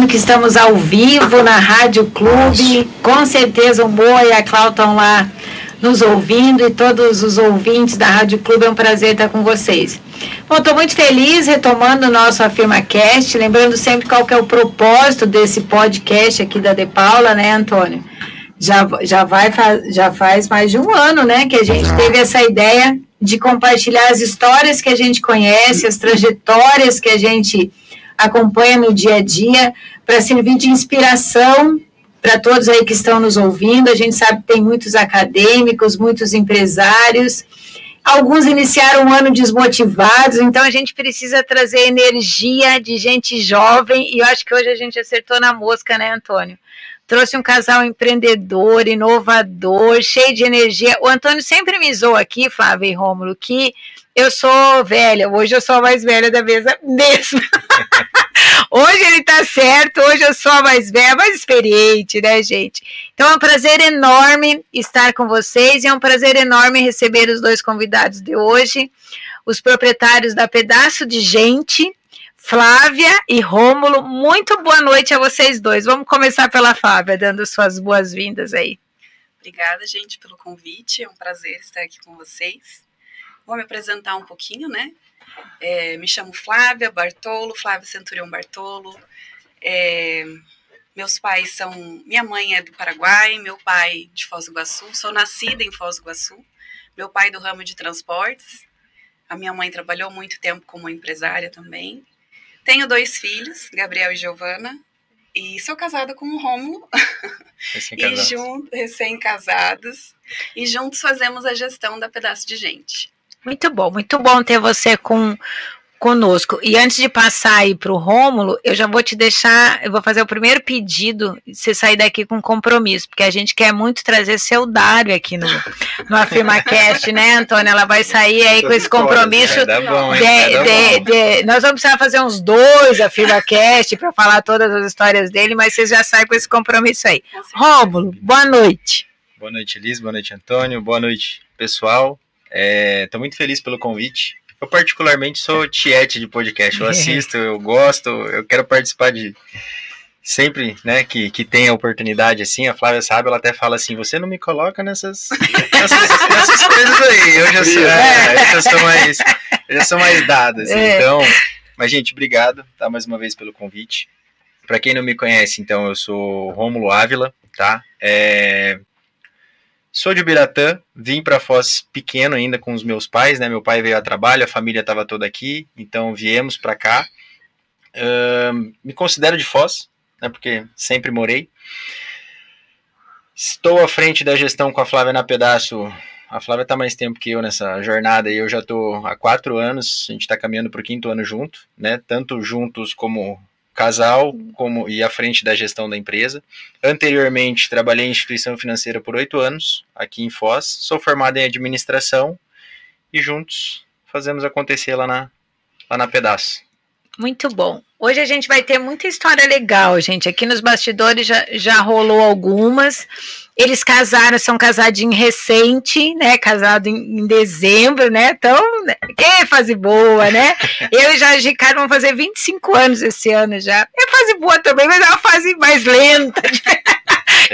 lembrando que estamos ao vivo na Rádio Clube. Com certeza o Moa e a Cláudia estão lá nos ouvindo e todos os ouvintes da Rádio Clube. É um prazer estar com vocês. Bom, estou muito feliz retomando o nosso AfirmaCast, lembrando sempre qual que é o propósito desse podcast aqui da De Paula, né, Antônio? Já, já, vai, já faz mais de um ano, né, que a gente teve essa ideia de compartilhar as histórias que a gente conhece, as trajetórias que a gente acompanha no dia a dia, para servir de inspiração para todos aí que estão nos ouvindo. A gente sabe que tem muitos acadêmicos, muitos empresários. Alguns iniciaram o ano desmotivados, então a gente precisa trazer energia de gente jovem, e eu acho que hoje a gente acertou na mosca, né, Antônio? trouxe um casal empreendedor, inovador, cheio de energia. O Antônio sempre me zoou aqui, Flávia e Rômulo, que eu sou velha, hoje eu sou a mais velha da mesa mesmo. hoje ele tá certo, hoje eu sou a mais velha, mais experiente, né, gente? Então é um prazer enorme estar com vocês e é um prazer enorme receber os dois convidados de hoje, os proprietários da Pedaço de Gente, Flávia e Rômulo, muito boa noite a vocês dois. Vamos começar pela Flávia, dando suas boas-vindas aí. Obrigada, gente, pelo convite. É um prazer estar aqui com vocês. Vou me apresentar um pouquinho, né? É, me chamo Flávia Bartolo, Flávia Centurião Bartolo. É, meus pais são. Minha mãe é do Paraguai, meu pai de Foz do Iguaçu. Sou nascida em Foz do Iguaçu. Meu pai do ramo de transportes. A minha mãe trabalhou muito tempo como empresária também. Tenho dois filhos, Gabriel e Giovana, e sou casada com o Rômulo. Recém-casados. e juntos, recém-casados. E juntos fazemos a gestão da Pedaço de Gente. Muito bom, muito bom ter você com conosco. E antes de passar aí para o Rômulo, eu já vou te deixar, eu vou fazer o primeiro pedido, você sair daqui com compromisso, porque a gente quer muito trazer seu Dário aqui no, no AfirmaCast, né, Antônia? Ela vai sair aí com esse compromisso. de, de, nós vamos precisar fazer uns dois AfirmaCast para falar todas as histórias dele, mas vocês já saem com esse compromisso aí. Rômulo, boa noite. Boa noite, Liz, boa noite, Antônio, boa noite, pessoal. Estou é, muito feliz pelo convite. Eu, particularmente, sou tiete de podcast. Eu assisto, eu gosto, eu quero participar de. Sempre, né, que, que tem a oportunidade assim, a Flávia sabe, ela até fala assim: você não me coloca nessas, nessas, nessas coisas aí. Eu já sou, é, eu já sou mais, já sou mais dada, assim, é. então. Mas, gente, obrigado, tá, mais uma vez pelo convite. Para quem não me conhece, então, eu sou Rômulo Ávila, tá? É, Sou de Biratã, vim para Foz pequeno ainda com os meus pais, né? Meu pai veio a trabalho, a família estava toda aqui, então viemos para cá. Uh, me considero de Foz, né? Porque sempre morei. Estou à frente da gestão com a Flávia na Pedaço. A Flávia está mais tempo que eu nessa jornada e eu já estou há quatro anos. A gente está caminhando para o quinto ano junto, né? Tanto juntos como casal como e à frente da gestão da empresa. Anteriormente, trabalhei em instituição financeira por oito anos, aqui em Foz. Sou formado em administração e juntos fazemos acontecer lá na, lá na Pedaço. Muito bom. Hoje a gente vai ter muita história legal, gente. Aqui nos bastidores já, já rolou algumas. Eles casaram, são casadinhos recente, né? Casado em, em, dezembro, né? Então, que fase boa, né? Eu e Jorge Ricardo vão fazer 25 anos esse ano já. É fase boa também, mas é uma fase mais lenta.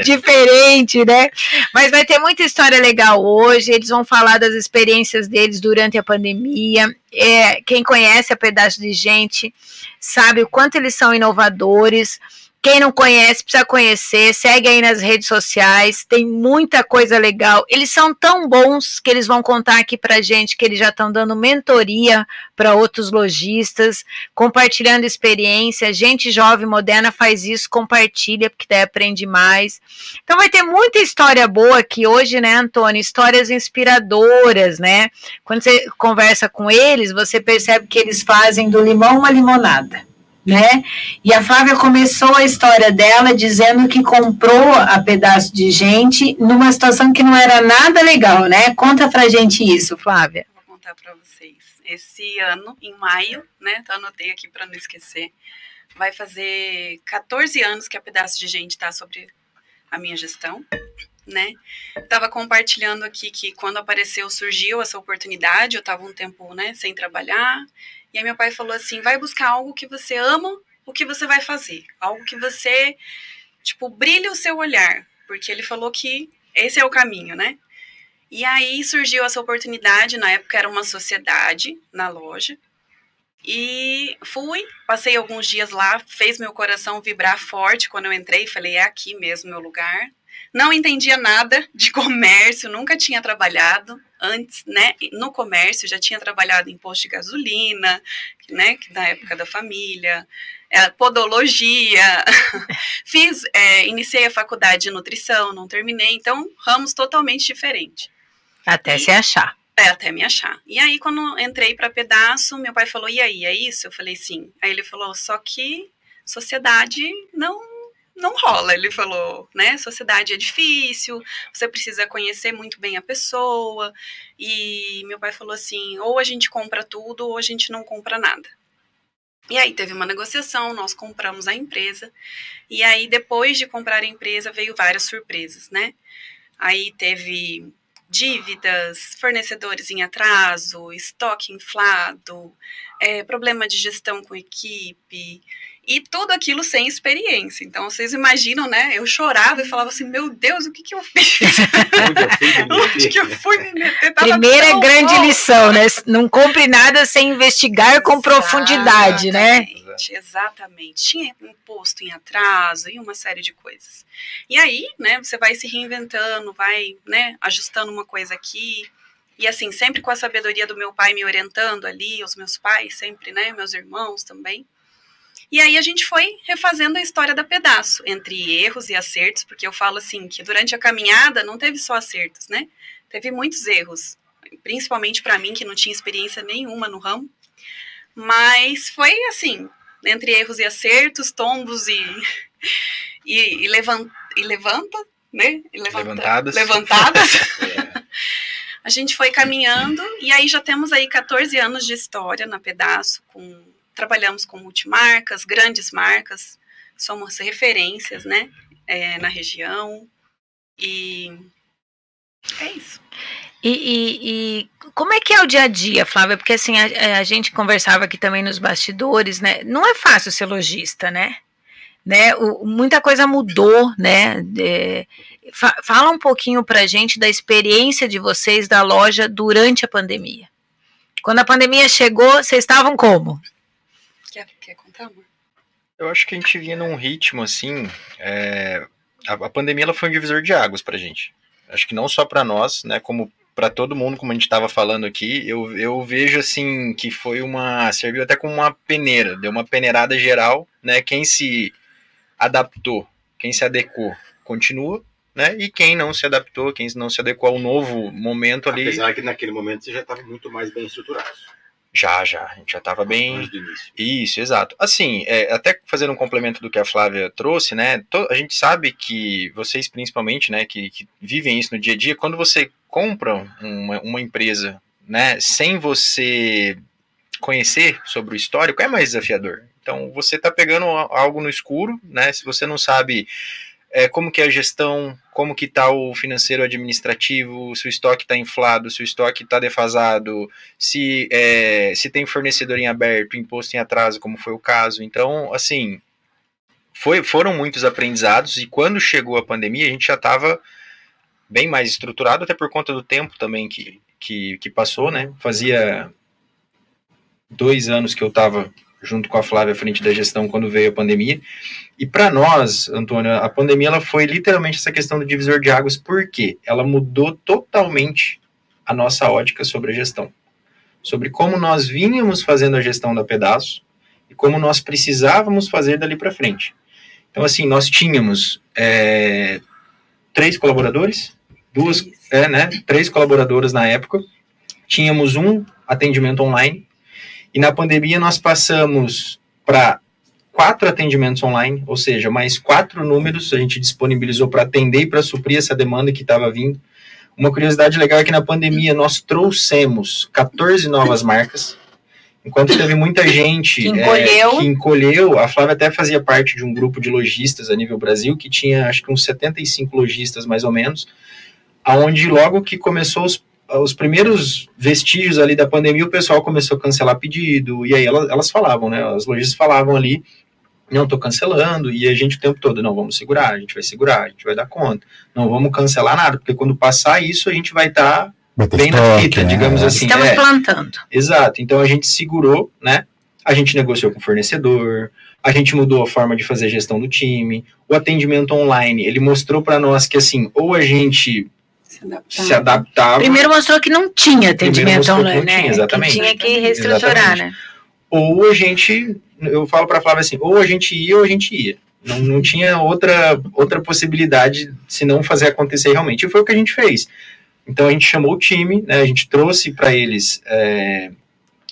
diferente, né? Mas vai ter muita história legal hoje. Eles vão falar das experiências deles durante a pandemia. É, quem conhece a pedaço de gente sabe o quanto eles são inovadores. Quem não conhece, precisa conhecer. Segue aí nas redes sociais, tem muita coisa legal. Eles são tão bons que eles vão contar aqui pra gente que eles já estão dando mentoria para outros lojistas, compartilhando experiência. Gente jovem, moderna faz isso, compartilha, porque daí aprende mais. Então vai ter muita história boa aqui hoje, né, Antônio? Histórias inspiradoras, né? Quando você conversa com eles, você percebe que eles fazem do limão uma limonada né? E a Flávia começou a história dela dizendo que comprou a pedaço de gente numa situação que não era nada legal, né? Conta pra gente isso, Flávia. Vou contar pra vocês. Esse ano, em maio, né? Então anotei aqui para não esquecer. Vai fazer 14 anos que a pedaço de gente está sobre a minha gestão, né? Tava compartilhando aqui que quando apareceu, surgiu essa oportunidade, eu tava um tempo, né, sem trabalhar, e aí meu pai falou assim: vai buscar algo que você ama o que você vai fazer, algo que você, tipo, brilhe o seu olhar, porque ele falou que esse é o caminho, né? E aí surgiu essa oportunidade, na época era uma sociedade na loja, e fui, passei alguns dias lá, fez meu coração vibrar forte quando eu entrei, falei, é aqui mesmo meu lugar. Não entendia nada de comércio, nunca tinha trabalhado antes, né, no comércio, já tinha trabalhado em posto de gasolina, né, na época da família, é, podologia, fiz, é, iniciei a faculdade de nutrição, não terminei, então ramos totalmente diferentes. Até e, se achar. É, até me achar. E aí, quando entrei para pedaço, meu pai falou: e aí, é isso? Eu falei: sim. Aí ele falou: só que sociedade não não rola. Ele falou, né? Sociedade é difícil, você precisa conhecer muito bem a pessoa. E meu pai falou assim: ou a gente compra tudo, ou a gente não compra nada. E aí teve uma negociação, nós compramos a empresa. E aí, depois de comprar a empresa, veio várias surpresas, né? Aí teve dívidas, fornecedores em atraso, estoque inflado, é, problema de gestão com equipe, e tudo aquilo sem experiência. Então, vocês imaginam, né? Eu chorava e falava assim: Meu Deus, o que, que eu fiz? Onde que eu fui me meter? Tava Primeira grande bom. lição, né? Não compre nada sem investigar com profundidade, né? Exatamente. Tinha imposto em atraso e uma série de coisas. E aí, né, você vai se reinventando, vai, né, ajustando uma coisa aqui. E assim, sempre com a sabedoria do meu pai me orientando ali, os meus pais, sempre, né, meus irmãos também. E aí a gente foi refazendo a história da pedaço, entre erros e acertos, porque eu falo assim, que durante a caminhada não teve só acertos, né? Teve muitos erros, principalmente para mim, que não tinha experiência nenhuma no ramo. Mas foi assim, entre erros e acertos, tombos e, e, e, levant, e levanta, né? E levanta, levantadas. Levantadas. é. A gente foi caminhando e aí já temos aí 14 anos de história na Pedaço, com, trabalhamos com multimarcas, grandes marcas, somos referências, né, é, na região e é isso. E, e, e, como é que é o dia a dia, Flávia? Porque assim, a, a, gente conversava aqui também nos bastidores, né? Não é fácil ser lojista, né? né? O, muita coisa mudou, né? É, fa, fala um pouquinho pra gente da experiência de vocês da loja durante a pandemia. Quando a pandemia chegou, vocês estavam como? Quer, quer contar, amor? Eu acho que a gente vinha num ritmo assim. É, a, a pandemia ela foi um divisor de águas pra gente. Acho que não só para nós, né, como para todo mundo, como a gente estava falando aqui, eu, eu vejo assim que foi uma. serviu até como uma peneira, deu uma peneirada geral, né? Quem se adaptou, quem se adequou, continua, né? E quem não se adaptou, quem não se adequou ao novo momento ali. Apesar que naquele momento você já estava muito mais bem estruturado. Já, já. A gente já estava bem. Isso, exato. Assim, é, até fazendo um complemento do que a Flávia trouxe, né? a gente sabe que vocês, principalmente, né, que, que, vivem isso no dia a dia, quando você compra uma, uma empresa, né, sem você conhecer sobre o histórico, é mais desafiador. Então, você está pegando algo no escuro, né? Se você não sabe é, como que é a gestão, como que está o financeiro administrativo, se o estoque está inflado, se o estoque está defasado, se, é, se tem fornecedor em aberto, imposto em atraso, como foi o caso. Então, assim, foi, foram muitos aprendizados e quando chegou a pandemia a gente já estava bem mais estruturado, até por conta do tempo também que, que, que passou, né? Fazia dois anos que eu estava junto com a Flávia à frente da gestão quando veio a pandemia. E para nós, Antônio, a pandemia ela foi literalmente essa questão do divisor de águas, porque ela mudou totalmente a nossa ótica sobre a gestão. Sobre como nós vínhamos fazendo a gestão da pedaço e como nós precisávamos fazer dali para frente. Então, assim, nós tínhamos é, três colaboradores, duas, é, né, três colaboradoras na época, tínhamos um atendimento online, e na pandemia nós passamos para quatro atendimentos online, ou seja, mais quatro números a gente disponibilizou para atender e para suprir essa demanda que estava vindo. Uma curiosidade legal é que na pandemia nós trouxemos 14 novas marcas, enquanto teve muita gente que encolheu. É, que encolheu. A Flávia até fazia parte de um grupo de lojistas a nível Brasil, que tinha acho que uns 75 lojistas mais ou menos, aonde logo que começou os os primeiros vestígios ali da pandemia, o pessoal começou a cancelar pedido, e aí elas, elas falavam, né? As lojistas falavam ali não tô cancelando, e a gente o tempo todo, não, vamos segurar, a gente vai segurar, a gente vai dar conta, não vamos cancelar nada, porque quando passar isso, a gente vai estar ter bem na fita, né? digamos assim. Estamos é. plantando. Exato. Então a gente segurou, né? A gente negociou com o fornecedor, a gente mudou a forma de fazer a gestão do time, o atendimento online, ele mostrou para nós que assim, ou a gente Se adaptava, Primeiro mostrou que não tinha atendimento mostrou que não online, né? tinha, exatamente. Que tinha que reestruturar, Exatamente. né? ou a gente, eu falo para Flávia assim, ou a gente ia ou a gente ia. Não, não tinha outra, outra possibilidade se não fazer acontecer realmente. E foi o que a gente fez. Então a gente chamou o time, né, a gente trouxe para eles, é,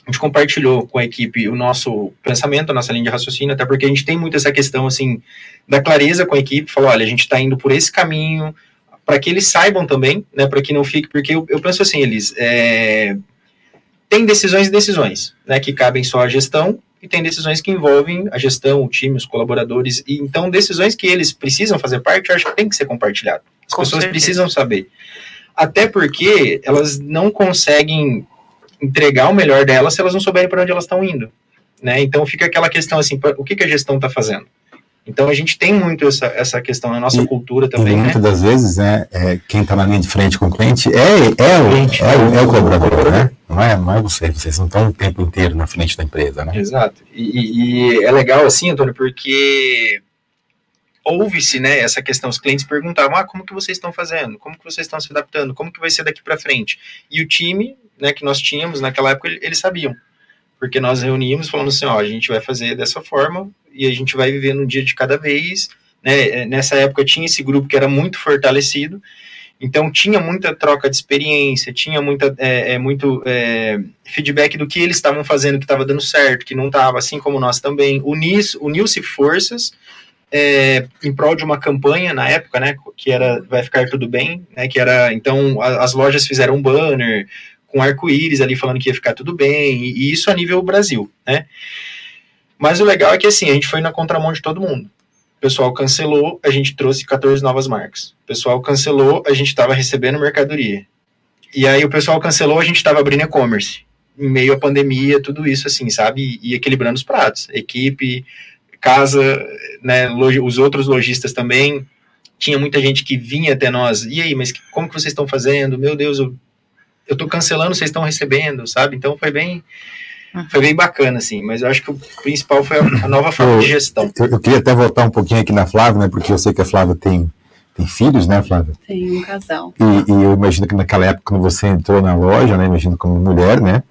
a gente compartilhou com a equipe o nosso pensamento, a nossa linha de raciocínio, até porque a gente tem muito essa questão assim da clareza com a equipe, falou, olha, a gente está indo por esse caminho, para que eles saibam também, né, para que não fique, porque eu, eu penso assim, eles é, tem decisões e decisões, né, que cabem só à gestão e tem decisões que envolvem a gestão, o time, os colaboradores, e então decisões que eles precisam fazer parte, eu acho que tem que ser compartilhado. As Com pessoas certeza. precisam saber. Até porque elas não conseguem entregar o melhor delas se elas não souberem para onde elas estão indo, né? Então fica aquela questão assim, pra- o que, que a gestão está fazendo? Então a gente tem muito essa, essa questão na nossa E- cultura E também, né? muitas das vezes, né, é, quem está na linha de frente com o cliente é, é, o, Cliente, é, o, é o colaborador. né? Não é, não é você, vocês não estão o tempo inteiro na frente da empresa, né? Exato. E, e- e é legal assim, Antônio, porque houve-se, né, essa questão, os clientes perguntavam, ah, como que vocês estão fazendo? Como que vocês estão se adaptando? Como que vai ser daqui para frente? E o time, né, que nós tínhamos naquela época, ele- eles sabiam. Porque nós reuníamos falando assim, ó, a gente vai fazer dessa forma e a gente vai viver num dia de cada vez, né? É, Nessa época tinha esse grupo que era muito fortalecido, então tinha muita troca de experiência, tinha muita, é, é, muito é, feedback do que eles estavam fazendo, que estava dando certo, que não estava, assim como nós também. Unis- Uniu-se forças é, em prol de uma campanha na época, né, que era Vai Ficar Tudo Bem, né, que era, então a- as lojas fizeram um banner com arco-íris ali falando que ia ficar tudo bem, e, isso a nível Brasil, né. Mas o legal é que assim, a gente foi na contramão de todo mundo. O pessoal cancelou, a gente trouxe 14 novas marcas. O pessoal cancelou, a gente estava recebendo mercadoria. E aí o pessoal cancelou, a gente estava abrindo e-commerce. Em meio à pandemia, tudo isso assim, sabe? E, equilibrando os pratos. Equipe, casa, né, os outros lojistas também. Tinha muita gente que vinha até nós. E aí, mas como que vocês estão fazendo? Meu Deus, eu, eu tô cancelando, vocês estão recebendo, sabe? Então foi bem foi bem bacana, assim. Mas eu acho que o principal foi a, nova forma de gestão. Eu, eu queria até voltar um pouquinho aqui na Flávia, né? Porque eu sei que a Flávia tem, tem filhos, né, Flávia? Tem um casal. E, e eu imagino que naquela época, quando você entrou na loja, né? Imagino como mulher, né?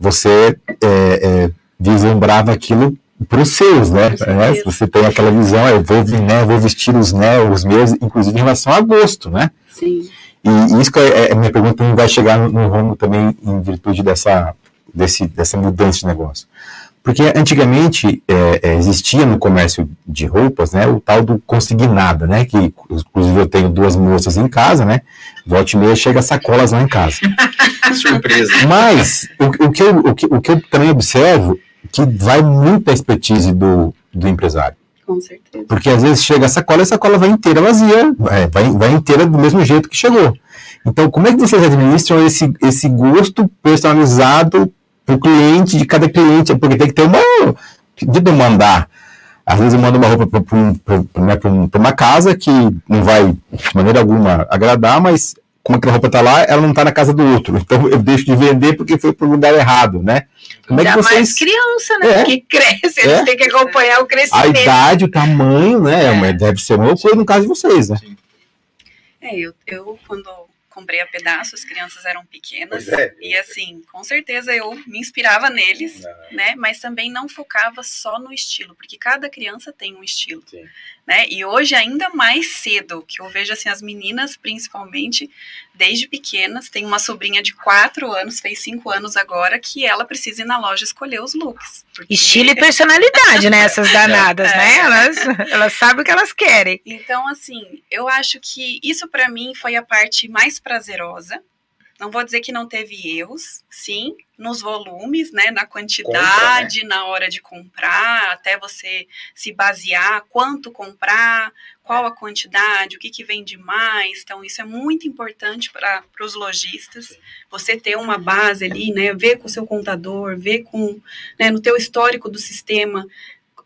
Você é, é, vislumbrava aquilo para os seus, né? Né? Você tem aquela visão, eu vou, né, vou vestir os, né, os meus, inclusive em relação a gosto, né? Sim. E isso é, é- a minha pergunta também vai chegar no, no ramo também em virtude dessa, desse, dessa mudança de negócio. Porque antigamente é, é, existia no comércio de roupas né, o tal do consignado, né? Que inclusive eu tenho duas moças em casa, né? Volte e meia chega sacolas lá em casa. Surpresa. Mas o, o que eu, o, que, o que eu também observo que vai muito a expertise do, do empresário. Com certeza. Porque às vezes chega a sacola e a sacola vai inteira vazia, é, vai, vai inteira do mesmo jeito que chegou. Então, como é que vocês administram esse, esse gosto personalizado para o cliente, de cada cliente? Porque tem que ter uma. de demandar. Às vezes eu mando uma roupa para né, um, uma casa que não vai de maneira alguma agradar, mas como aquela roupa está lá, ela não está na casa do outro. Então eu deixo de vender porque foi para o lugar errado, né? Como é que vocês. mais criança, né? É. Que cresce, eles É. têm que acompanhar o A crescimento. idade, o tamanho, né? É. mas Deve ser uma loucura no caso de vocês, né? É, eu, eu quando comprei a pedaço, as crianças eram pequenas. É. E assim, com certeza eu me inspirava neles, Não. né? Mas também não focava só no estilo, porque cada criança tem um estilo. Sim. Né? E hoje, ainda mais cedo, que eu vejo assim, as meninas, principalmente, desde pequenas, tem uma sobrinha de 4 anos, fez 5 anos agora, que ela precisa ir na loja escolher os looks. porque- Estilo e personalidade, né? Essas danadas, É. né? Elas, elas sabem o que elas querem. Então, assim, eu acho que isso pra mim foi a parte mais prazerosa. Não vou dizer que não teve erros, sim, nos volumes, né, na quantidade, na hora de comprar, até você se basear quanto comprar, qual a quantidade, o que, que vende mais. Então, isso é muito importante para os lojistas. Você ter uma base ali, né, ver com o seu contador, ver com, né, no teu histórico do sistema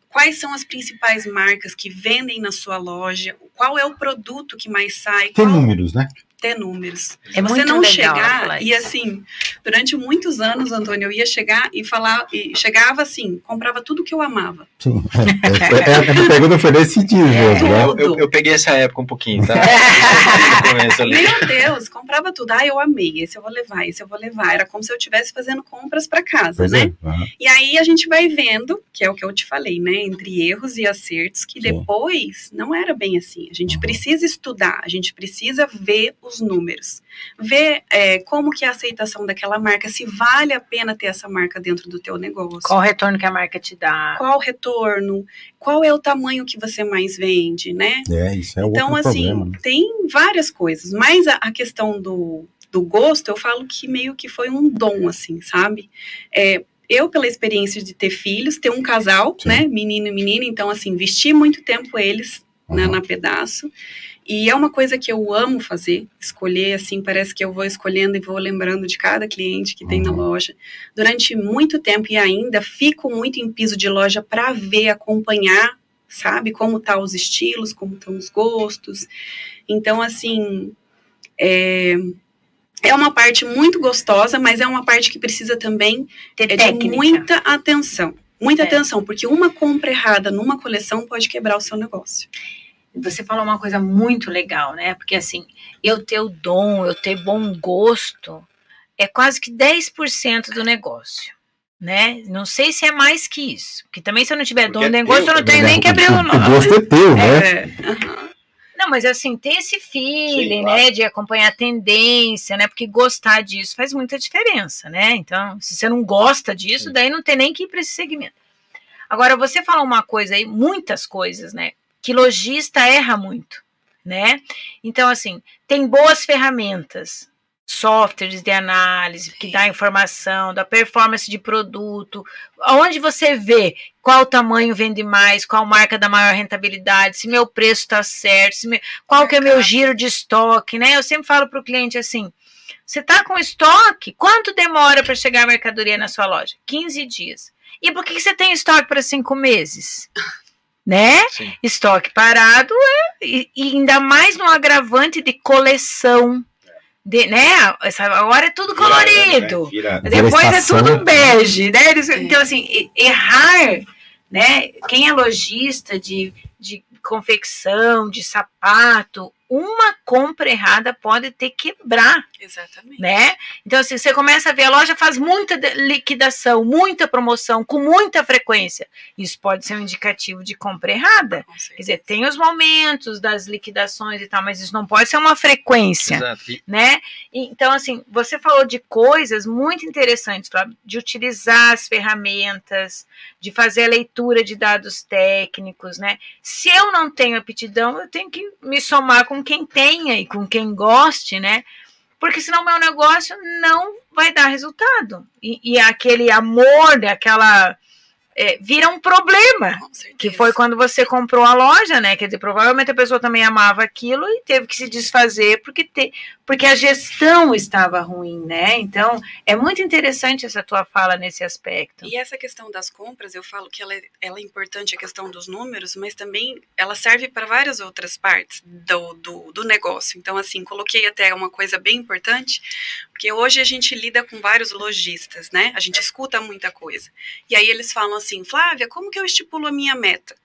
quais são as principais marcas que vendem na sua loja, qual é o produto que mais sai, Tem qual números, né? Ter números. É você muito não legal chegar e assim, durante muitos anos, Antônio, eu ia chegar e falar, e chegava assim, comprava tudo que eu amava. Sim. É, é, é, a pergunta foi nesse sentido mesmo, né? Eu, eu- eu peguei essa época um pouquinho, tá? Meu Deus, comprava tudo. Ah, eu amei, esse eu vou levar, esse eu vou levar. Era como se eu estivesse fazendo compras para casa, Pois né? é. Aham. E aí a gente vai vendo, que é o que eu te falei, né? Entre erros e acertos, que Sim. depois não era bem assim. A gente Uhum. precisa estudar, a gente precisa ver os números, ver é, como que é a aceitação daquela marca, se vale a pena ter essa marca dentro do teu negócio. Qual o retorno que a marca te dá? Qual o retorno? Qual é o tamanho que você mais vende, né? É, isso é Então, outro assim, problema. né? tem várias coisas, mas a, a questão do, do gosto, eu falo que meio que foi um dom, assim, sabe? É, eu, pela experiência de ter filhos, ter um casal, Sim. né, menino e menina, então, assim, vesti muito tempo eles né, Uhum. na pedaço, e é uma coisa que eu amo fazer, escolher, assim, parece que eu vou escolhendo e vou lembrando de cada cliente que tem na Uhum. loja, durante muito tempo, e ainda fico muito em piso de loja para ver, acompanhar, sabe, como tá os estilos, como estão os gostos, então, assim, é, é uma parte muito gostosa, mas é uma parte que precisa também Ter é de técnica. muita atenção. Muita É. atenção, porque uma compra errada numa coleção pode quebrar o seu negócio. Você falou uma coisa muito legal, né? Porque assim, eu ter o dom, eu ter bom gosto, é quase que 10% do negócio. Né? Não sei se é mais que isso. Porque também se eu não tiver Porque dom é do negócio, teu eu não tenho também, nem que abrir o O nome. gosto é teu, né? É, aham. Não, mas assim, ter esse feeling, Sim, claro. né, de acompanhar a tendência, né, porque gostar disso faz muita diferença, né? Então, se você não gosta disso, Sim. daí não tem nem que ir para esse segmento. Agora, você falou uma coisa aí, muitas coisas, né, que lojista erra muito, né? Então, assim, tem boas ferramentas, softwares de análise que dá informação da performance de produto, onde você vê qual tamanho vende mais, qual marca dá maior rentabilidade, se meu preço está certo, se me- qual que é meu giro de estoque, né? Eu sempre falo para o cliente assim: você está com estoque? Quanto demora para chegar a mercadoria na sua loja? 15 dias. E por que que você tem estoque para cinco meses? Né? Sim. Estoque parado é, e, e ainda mais no agravante de coleção. De, né? Essa, agora é tudo colorido. Né? Vira- Depois é tudo bege, né? Eles-. Então, assim, errar, né? Quem é lojista de, de confecção, de sapato, uma compra errada pode ter quebrar, Exatamente. né? Então, assim, você começa a ver, a loja faz muita liquidação, muita promoção, com muita frequência. Isso pode ser um indicativo de compra errada. Quer dizer, tem os momentos das liquidações e tal, mas isso não pode ser uma frequência Exato. Né? Então, assim, você falou de coisas muito interessantes, Flávio, de utilizar as ferramentas, de fazer a leitura de dados técnicos, né? Se eu não tenho aptidão, eu tenho que me somar com quem tenha e com quem goste, né? Porque senão meu negócio não vai dar resultado. E, e aquele amor, aquela. É, vira um problema. Que foi quando você comprou a loja, né? Quer dizer, provavelmente a pessoa também amava aquilo e teve que se desfazer porque, te, porque a gestão estava ruim, né? Então, é muito interessante essa tua fala nesse aspecto. E essa questão das compras, eu falo que ela é, ela é importante, a questão dos números, mas também ela serve para várias outras partes do, do, do negócio. Então, assim, coloquei até uma coisa bem importante, porque hoje a gente lida com vários lojistas, né? A gente escuta muita coisa. E aí eles falam assim, Flávia, como que eu estipulo a minha meta?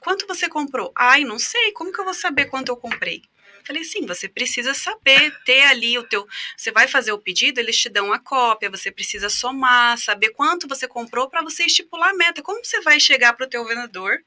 Quanto você comprou? Ai, não sei, como que eu vou saber quanto eu comprei? Falei, sim, você precisa saber, ter ali o teu. Você vai fazer o pedido, eles te dão a cópia, você precisa somar, saber quanto você comprou para você estipular a meta. Como você vai chegar para o teu vendedor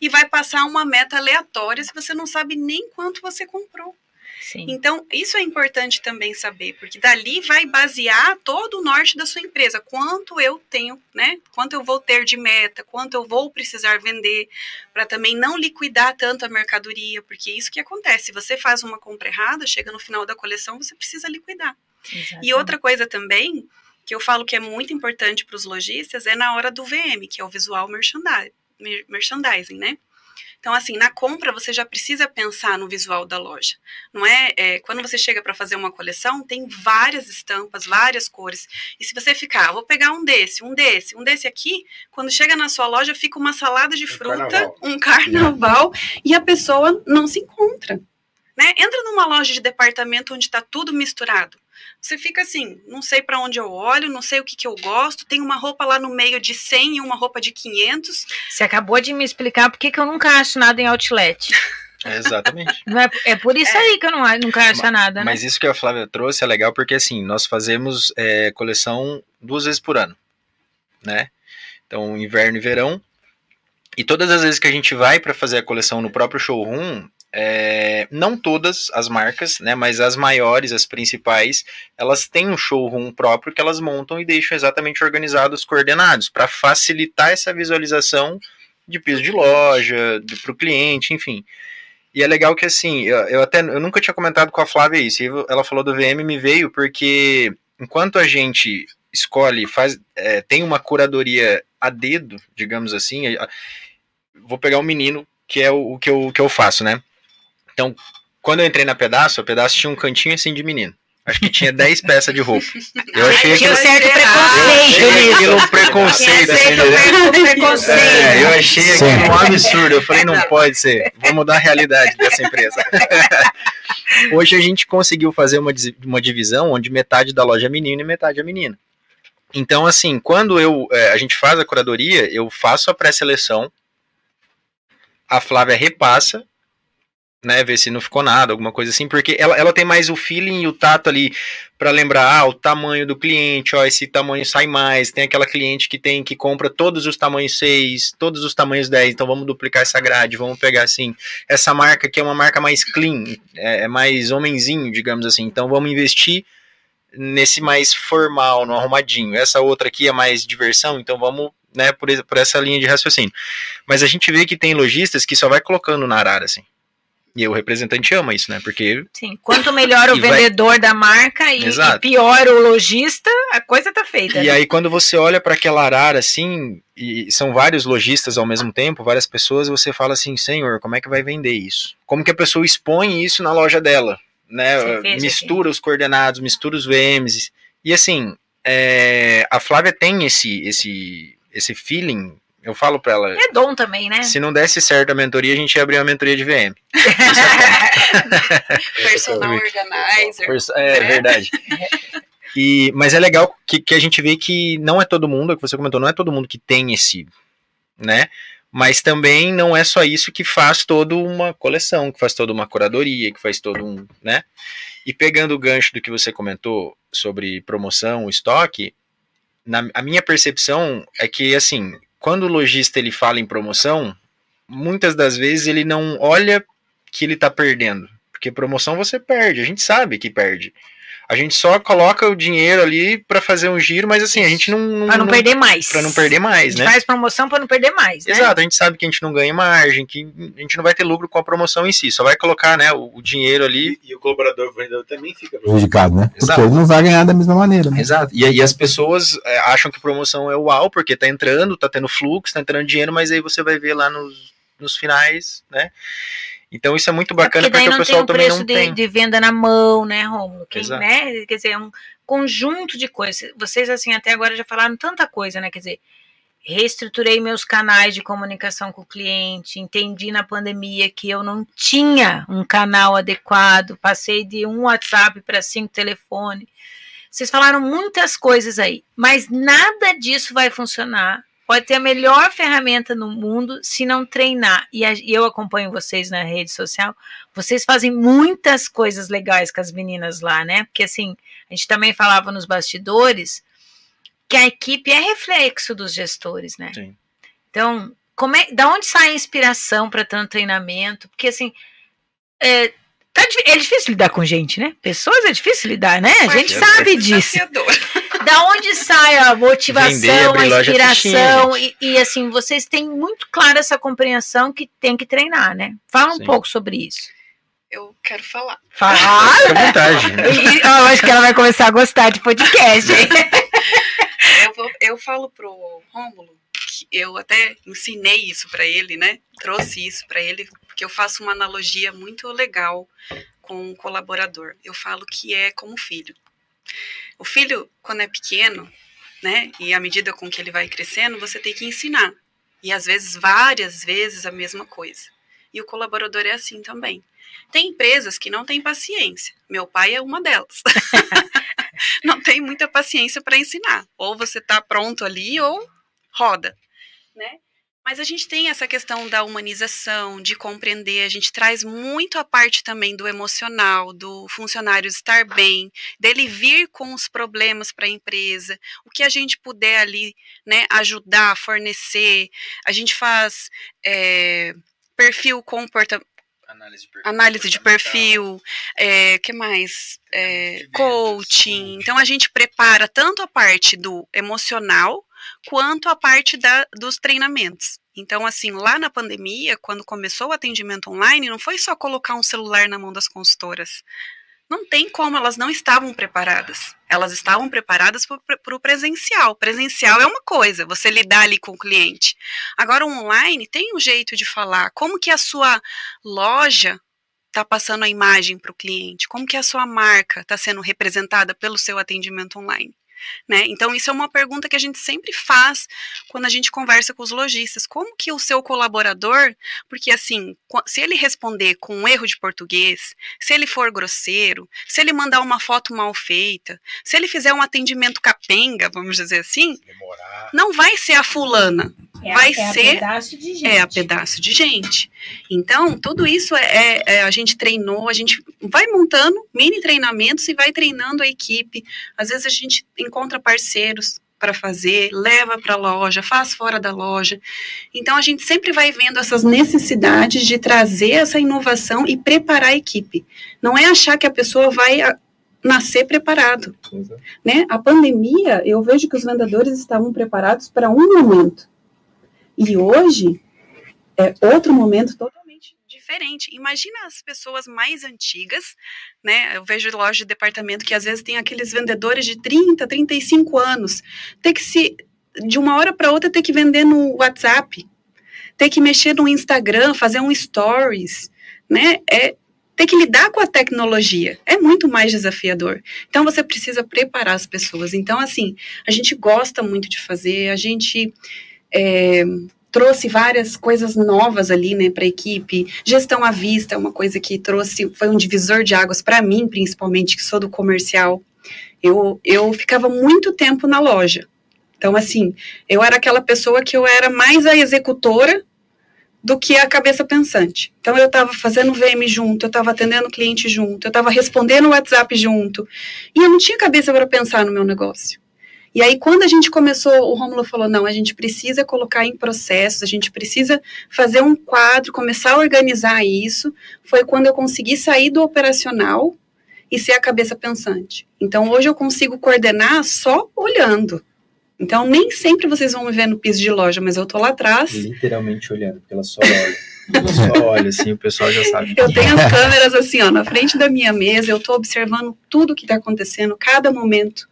e vai passar uma meta aleatória se você não sabe nem quanto você comprou? Sim. Então, isso é importante também saber, porque dali vai basear todo o norte da sua empresa. Quanto eu tenho, né? Quanto eu vou ter de meta, quanto eu vou precisar vender, para também não liquidar tanto a mercadoria, porque isso que acontece. Se você faz uma compra errada, chega no final da coleção, você precisa liquidar. E Exatamente. outra coisa também, que eu falo que é muito importante para os lojistas, é na hora do VM, que é o Visual merchandising né? Então, assim, na compra você já precisa pensar no visual da loja. Não é, é quando você chega para fazer uma coleção, tem várias estampas, várias cores. E se você ficar, ah, vou pegar um desse, um desse, um desse aqui, quando chega na sua loja fica uma salada de fruta, carnaval. um carnaval, e a pessoa não se encontra. Né? Entra numa loja de departamento onde está tudo misturado. Você fica assim, não sei para onde eu olho, não sei o que, que eu gosto. Tem uma roupa lá no meio de 100 e uma roupa de 500. Você acabou de me explicar por que que eu nunca acho nada em outlet. É, exatamente. É, é por isso aí que eu não, nunca acho nada, né? Mas isso que a Flávia trouxe é legal porque assim, nós fazemos é, coleção duas vezes por ano, né? Então, inverno e verão. E todas as vezes que a gente vai para fazer a coleção no próprio showroom, é, não todas as marcas, né, mas as maiores, as principais, elas têm um showroom próprio que elas montam e deixam exatamente organizados, coordenados, para facilitar essa visualização de piso de loja, para o cliente, enfim. E é legal que assim, eu, eu até eu nunca tinha comentado com a Flávia isso. Ela falou do VM me veio porque enquanto a gente escolhe, faz, é, tem uma curadoria a dedo, digamos assim. Vou pegar um menino que é o, o que, eu, que eu faço, né? Então, quando eu entrei na pedaço, a pedaço tinha um cantinho assim de menino. Acho que tinha 10 peças de roupa. Eu achei Tinha um aquilo, certo eu preconceito achei nisso. aquilo um preconceito, Tinha assim, certo preconceito. É, eu achei Sim. aquilo um absurdo. Eu falei, não pode ser. Vou mudar a realidade dessa empresa. Hoje a gente conseguiu fazer uma, uma divisão onde metade da loja é menino e metade é menina. Então, assim, quando eu, é, a gente faz a curadoria, eu faço a pré-seleção, a Flávia repassa, né, ver se não ficou nada, alguma coisa assim, porque ela, ela tem mais o feeling e o tato ali para lembrar ah, o tamanho do cliente, ó, esse tamanho sai mais, tem aquela cliente que tem que compra todos os tamanhos 6, todos os tamanhos 10, então vamos duplicar essa grade, vamos pegar assim, essa marca que é uma marca mais clean, é, é mais homenzinho, digamos assim, então vamos investir nesse mais formal, no arrumadinho. Essa outra aqui é mais diversão, então vamos, né, por, por essa linha de raciocínio. Mas a gente vê que tem lojistas que só vai colocando na arara, assim. E o representante ama isso, né? Porque Sim, quanto melhor o E vai- vendedor da marca e, e pior o lojista, a coisa tá feita. E né? aí, quando você olha para aquela arara assim, e são vários lojistas ao mesmo tempo, várias pessoas, você fala assim: Senhor, como é que vai vender isso? Como que a pessoa expõe isso na loja dela? Né? Veja Mistura os coordenados, mistura os VMs. E assim, é, a Flávia tem esse, esse, esse feeling. Eu falo para ela: É dom também, né? se não desse certo a mentoria, a gente ia abrir uma mentoria de VM. Personal organizer. É, verdade. E, mas é legal que, que a gente vê que não é todo mundo, é o que você comentou, não é todo mundo que tem esse, né? Mas também não é só isso que faz toda uma coleção, que faz toda uma curadoria, que faz todo um, né? E pegando o gancho do que você comentou sobre promoção, estoque, na, a minha percepção é que, assim, quando o lojista ele fala em promoção, muitas das vezes ele não olha que ele está perdendo. Porque promoção você perde, a gente sabe que perde. A gente só coloca o dinheiro ali para fazer um giro, mas assim, a gente não. não Pra não perder mais. Pra não perder A mais, gente né? faz promoção pra não perder mais, né? Exato, a gente sabe que a gente não ganha margem, que a gente não vai ter lucro com a promoção em si, só vai colocar né, o, o dinheiro ali. E, e o colaborador vendedor também fica prejudicado, né? Porque Exato. ele não vai ganhar da mesma maneira. Né? Exato. E aí as pessoas é, acham que promoção é uau, porque tá entrando, tá tendo fluxo, tá entrando dinheiro, mas aí você vai ver lá nos, nos finais, né? Então isso é muito É bacana porque daí porque, o não tem pessoal também preço não de, tem. de venda na mão, né, Romulo? Quem, Exato. né? Quer dizer, é um conjunto de coisas. Vocês, assim, até agora já falaram tanta coisa, né? Quer dizer, reestruturei meus canais de comunicação com o cliente, entendi na pandemia que eu não tinha um canal adequado, passei de um WhatsApp para cinco telefone. Vocês falaram muitas coisas aí, mas nada disso vai funcionar. Pode ter a melhor ferramenta no mundo se não treinar. E, a- e eu acompanho vocês na rede social. Vocês fazem muitas coisas legais com as meninas lá, né? Porque assim, a gente também falava nos bastidores que a equipe é reflexo dos gestores, né? Sim. Então, como é, da onde sai a inspiração para tanto treinamento? Porque assim, é, tá é difícil lidar com gente, né? Pessoas é difícil lidar, né? A gente é sabe disso. Da onde sai a motivação, Vender, a inspiração? E, e, assim, vocês têm muito clara essa compreensão que tem que treinar, né? Fala um Sim. pouco sobre isso. Eu quero falar. Fala. Fica à vontade. Eu acho que ela vai começar a gostar de podcast. hein? Eu, vou- eu falo pro Rômulo que eu até ensinei isso para ele, né? Trouxe isso para ele, porque eu faço uma analogia muito legal com um colaborador. Eu falo que é como filho. O filho, quando é pequeno, né, e à medida com que ele vai crescendo, você tem que ensinar. E às vezes, várias vezes, a mesma coisa. E o colaborador é assim também. Tem empresas que não têm paciência. Meu pai é uma delas. não tem muita paciência para ensinar. Ou você está pronto ali ou roda, né? Mas a gente tem essa questão da humanização, de compreender, a gente traz muito a parte também do emocional, do funcionário estar bem, dele vir com os problemas para a empresa, o que a gente puder ali, né, ajudar, fornecer. A gente faz é, perfil comporta Análise de perfil. análise de perfil, é, que mais? É, coaching. coaching. Então a gente prepara tanto a parte do emocional quanto a parte da, dos treinamentos. Então, assim, lá na pandemia, quando começou o atendimento online, não foi só colocar um celular na mão das consultoras. Não tem como, elas não estavam preparadas. Elas estavam preparadas para o presencial. Presencial é uma coisa, você lidar ali com o cliente. Agora, online tem um jeito de falar. Como que a sua loja está passando a imagem para o cliente? Como que a sua marca está sendo representada pelo seu atendimento online? Né? Então, isso é uma pergunta que a gente sempre faz quando a gente conversa com os lojistas. Como que o seu colaborador, porque assim, se ele responder com um erro de português, se ele for grosseiro, se ele mandar uma foto mal feita, se ele fizer um atendimento capenga, vamos dizer assim, Demorar. não vai ser a fulana, É, vai é a ser- pedaço de gente. é a pedaço de gente. Então, tudo isso é, é- é- a gente treinou, a gente vai montando mini treinamentos e vai treinando a equipe. Às vezes a gente encontra parceiros para fazer, leva para a loja, faz fora da loja. Então, a gente sempre vai vendo essas necessidades de trazer essa inovação e preparar a equipe. Não é achar que a pessoa vai a- nascer preparado. Né? A pandemia, eu vejo que os vendedores estavam preparados para um momento. E hoje é outro momento totalmente diferente. Imagina as pessoas mais antigas, né? Eu vejo loja de departamento que às vezes tem aqueles vendedores de 30, 35 anos, ter que se de uma hora para outra ter que vender no WhatsApp, ter que mexer no Instagram, fazer um stories, né? É ter que lidar com a tecnologia é muito mais desafiador. Então você precisa preparar as pessoas. Então assim, a gente gosta muito de fazer, a gente é, trouxe várias coisas novas ali, né, para a equipe. Gestão à vista é uma coisa que trouxe, foi um divisor de águas para mim, principalmente, que sou do comercial. Eu, eu ficava muito tempo na loja. Então, assim, eu era aquela pessoa que eu era mais a executora do que a cabeça pensante. Então, eu estava fazendo VM junto, eu estava atendendo cliente junto, eu estava respondendo o WhatsApp junto, e eu não tinha cabeça para pensar no meu negócio. E aí, quando a gente começou, o Rômulo falou: não, a gente precisa colocar em processos, a gente precisa fazer um quadro, começar a organizar isso. Foi quando eu consegui sair do operacional e ser a cabeça pensante. Então, hoje eu consigo coordenar só olhando. Então, nem sempre vocês vão me ver no piso de loja, mas eu tô lá atrás. Literalmente olhando, porque ela só olha. Ela só olha, assim, o pessoal já sabe. Eu tenho as câmeras assim, ó, na frente da minha mesa, eu tô observando tudo que está acontecendo, cada momento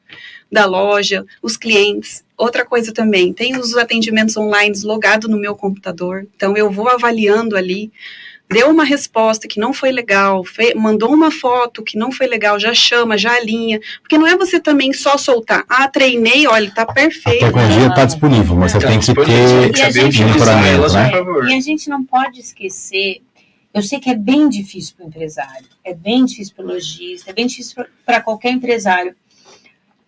da loja, os clientes. Outra coisa também, tem os atendimentos online logados no meu computador, então eu vou avaliando ali. Deu uma resposta que não foi legal, fe- mandou uma foto que não foi legal, já chama, já alinha. Porque não é você também só soltar. Ah, treinei, olha, tá A perfeito. tecnologia está disponível, mas você Tá tem que ter que saber monitoramento, utilizar elas, né? por favor. E a gente não pode esquecer. Eu sei que é bem difícil para o empresário, é bem difícil para o lojista, é bem difícil para qualquer empresário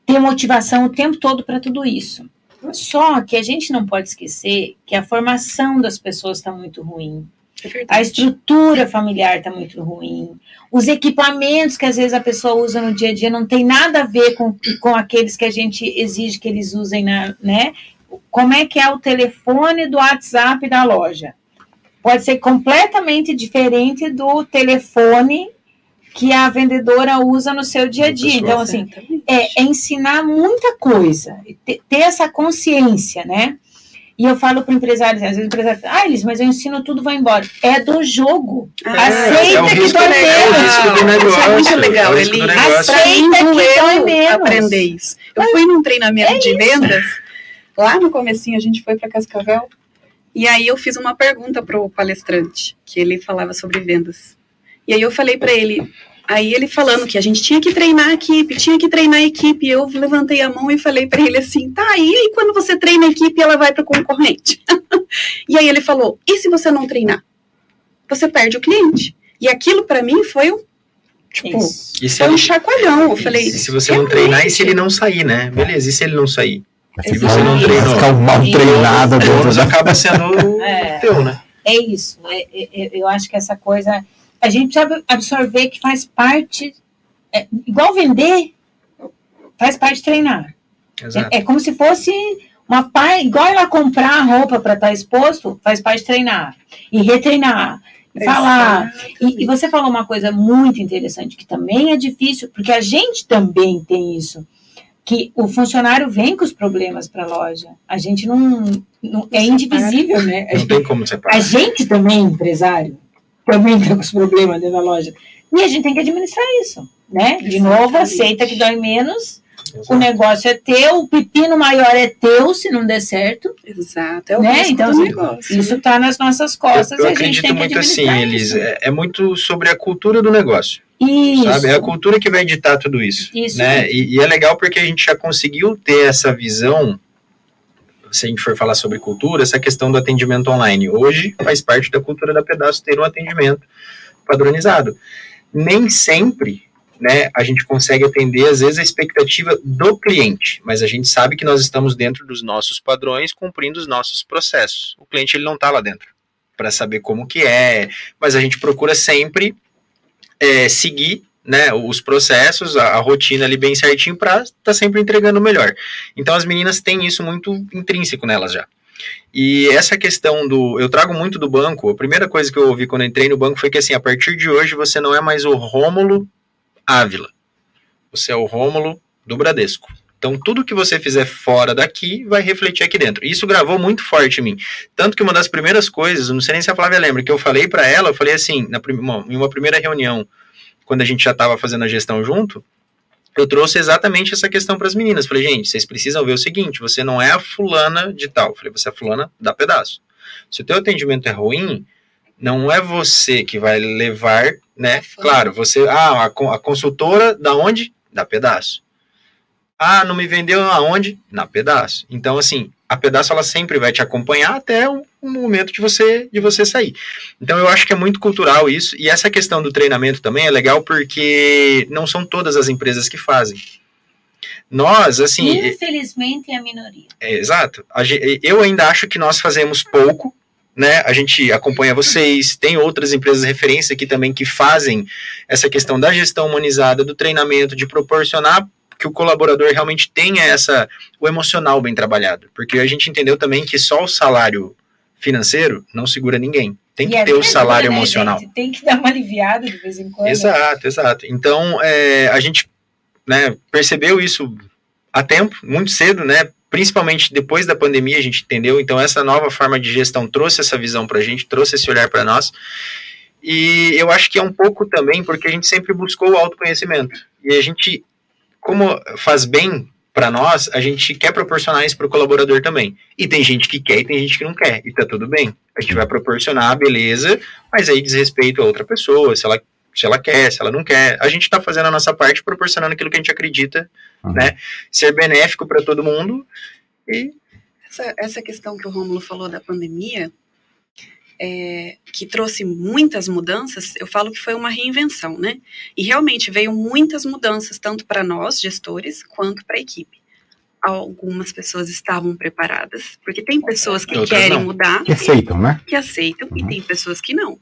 ter motivação o tempo todo para tudo isso. Só que a gente não pode esquecer que a formação das pessoas está muito ruim, É a estrutura familiar está muito ruim, os equipamentos que às vezes a pessoa usa no dia a dia não tem nada a ver com, com aqueles que a gente exige que eles usem na, né? Como é que é o telefone do WhatsApp da loja? Pode ser completamente diferente do telefone que a vendedora usa no seu dia a dia. Então, assim, é, é ensinar muita coisa, ter, ter essa consciência, né? E eu falo para o empresário, às vezes o empresário fala, ah, Elis, mas eu ensino tudo, vai embora. É do jogo. Ah, Aceita é o que risco, dói? É o menos. risco do Isso é muito legal, é o risco do Eli. negócio. Aceita que dói menos. aprender isso. Eu fui num treinamento de vendas Lá no comecinho a gente foi para Cascavel e aí eu fiz uma pergunta pro palestrante, que ele falava sobre vendas. E aí eu falei para ele, aí ele falando que a gente tinha que treinar a equipe, tinha que treinar a equipe. Eu levantei a mão e falei para ele assim: "Tá, e aí quando você treina a equipe, ela vai para concorrente?" e aí ele falou: "E se você não treinar? Você perde o cliente." E aquilo para mim foi um tipo, se, foi um chacoalhão. Eu falei: e se você não treinar, e se ele não sair, né? Beleza, e se ele não sair? Se você não treinou, ficar mal Isso. treinado acaba sendo É. teu, né? É isso. é- é- é- eu acho que essa coisa. A gente precisa absorver que faz parte. é, igual vender, faz parte de treinar. Exato. É, é como se fosse uma parte. Igual ela comprar a roupa para estar exposto, faz parte de treinar. E retreinar. E falar. E, e você falou uma coisa muito interessante, que também é difícil, porque a gente também tem isso. Que o funcionário vem com os problemas para a loja. A gente não. não- é indivisível, né? A Não gente- tem como a separar. gente também, empresário, também está com os problemas dentro da loja. E a gente tem que administrar isso, né? De novo, aceita que dói menos, o negócio é teu, o pepino maior é teu se não der certo. Exato, é o Né? Então, assim, negócio. Isso está nas nossas costas eu, eu e a gente acredito tem que muito assim, administrar Elis. isso. É, é muito sobre a cultura do negócio, Isso. sabe? É a cultura que vai ditar tudo isso, Isso. né? E, e é legal porque a gente já conseguiu ter essa visão, se a gente for falar sobre cultura, essa questão do atendimento online. Hoje faz parte da cultura da Pedaço ter um atendimento padronizado. Nem sempre né, a gente consegue atender, às vezes, a expectativa do cliente, mas a gente sabe que nós estamos dentro dos nossos padrões, cumprindo os nossos processos. O cliente ele não está lá dentro para saber como que é, mas a gente procura sempre é, seguir né, os processos, a, a rotina ali bem certinho para estar tá sempre entregando o melhor. Então as meninas têm isso muito intrínseco nelas já. E essa questão do. Eu trago muito do banco. A primeira coisa que eu ouvi quando eu entrei no banco foi que assim, a partir de hoje você não é mais o Rômulo Ávila. Você é o Rômulo do Bradesco. Então, tudo que você fizer fora daqui vai refletir aqui dentro. Isso gravou muito forte em mim. Tanto que uma das primeiras coisas, não sei nem se a Flávia lembra, que eu falei para ela, eu falei assim, na em uma primeira reunião, quando a gente já estava fazendo a gestão junto, eu trouxe exatamente essa questão para as meninas. Falei, gente, vocês precisam ver o seguinte: você não é a fulana de tal. Falei, você é a fulana da pedaço. Se o teu atendimento é ruim, não é você que vai levar, né? Claro, você. Ah, a consultora da onde? Da pedaço. Ah, não me vendeu aonde? Na pedaço. Então, assim, a pedaço ela sempre vai te acompanhar até o, o momento de você de você sair. Então, eu acho que é muito cultural isso. E essa questão do treinamento também é legal porque não são todas as empresas que fazem. Nós, assim, Infelizmente é a minoria. é, exato. Eu ainda acho que nós fazemos pouco, né? A gente acompanha vocês, tem outras empresas de referência aqui também que fazem essa questão da gestão humanizada, do treinamento, de proporcionar que o colaborador realmente tenha essa o emocional bem trabalhado, porque a gente entendeu também que só o salário financeiro não segura ninguém. Tem que E ter o é salário dura, né, emocional. gente? Tem que dar uma aliviada de vez em quando. Exato, exato. Então, é, a gente né, percebeu isso a tempo, muito cedo, né? Principalmente depois da pandemia, a gente entendeu. Então, essa nova forma de gestão trouxe essa visão para a gente, trouxe esse olhar para nós. E eu acho que é um pouco também porque a gente sempre buscou o autoconhecimento. E a gente, como faz bem para nós, a gente quer proporcionar isso para o colaborador também. E tem gente que quer e tem gente que não quer. E tá tudo bem. A gente vai proporcionar, beleza, mas aí diz respeito a outra pessoa, se ela, se ela quer, se ela não quer. A gente está fazendo a nossa parte, proporcionando aquilo que a gente acredita, Uhum. né? Ser benéfico para todo mundo. E Essa, essa questão que o Rômulo falou da pandemia, é, que trouxe muitas mudanças, eu falo que foi uma reinvenção, né? E realmente veio muitas mudanças, tanto para nós, gestores, quanto para a equipe. Algumas pessoas estavam preparadas, porque tem pessoas que Outras querem não. mudar, Que aceitam, né? que aceitam, e Uhum. tem pessoas que não.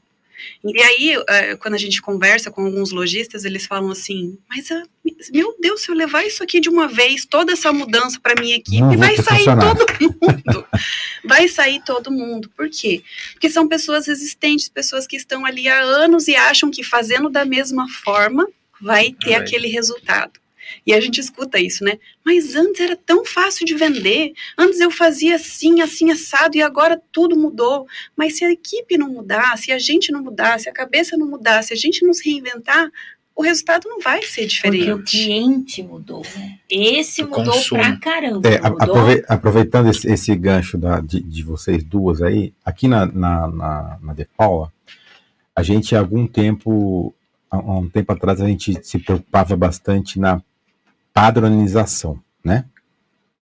E aí, eh, quando a gente conversa com alguns lojistas, eles falam assim: Mas, ah, meu Deus, se eu levar isso aqui de uma vez, toda essa mudança para minha equipe, Não vai sair funcionário." todo mundo. vai sair todo mundo. Por quê? Porque são pessoas resistentes, pessoas que estão ali há anos e acham que fazendo da mesma forma vai ter aquele resultado. E a gente escuta isso, né? Mas antes era tão fácil de vender. Antes eu fazia assim, assim, assado, e agora tudo mudou. Mas se a equipe não mudar, se a gente não mudar, se a cabeça não mudar, se a gente não se reinventar, o resultado não vai ser diferente. Porque o cliente mudou. né? Esse O mudou consumo. pra caramba. É, mudou. aprove- aproveitando esse, esse gancho da- de, de vocês duas aí, aqui na, na, na, na De Paula, a gente há algum tempo, há um tempo atrás, a gente se preocupava bastante na padronização, né?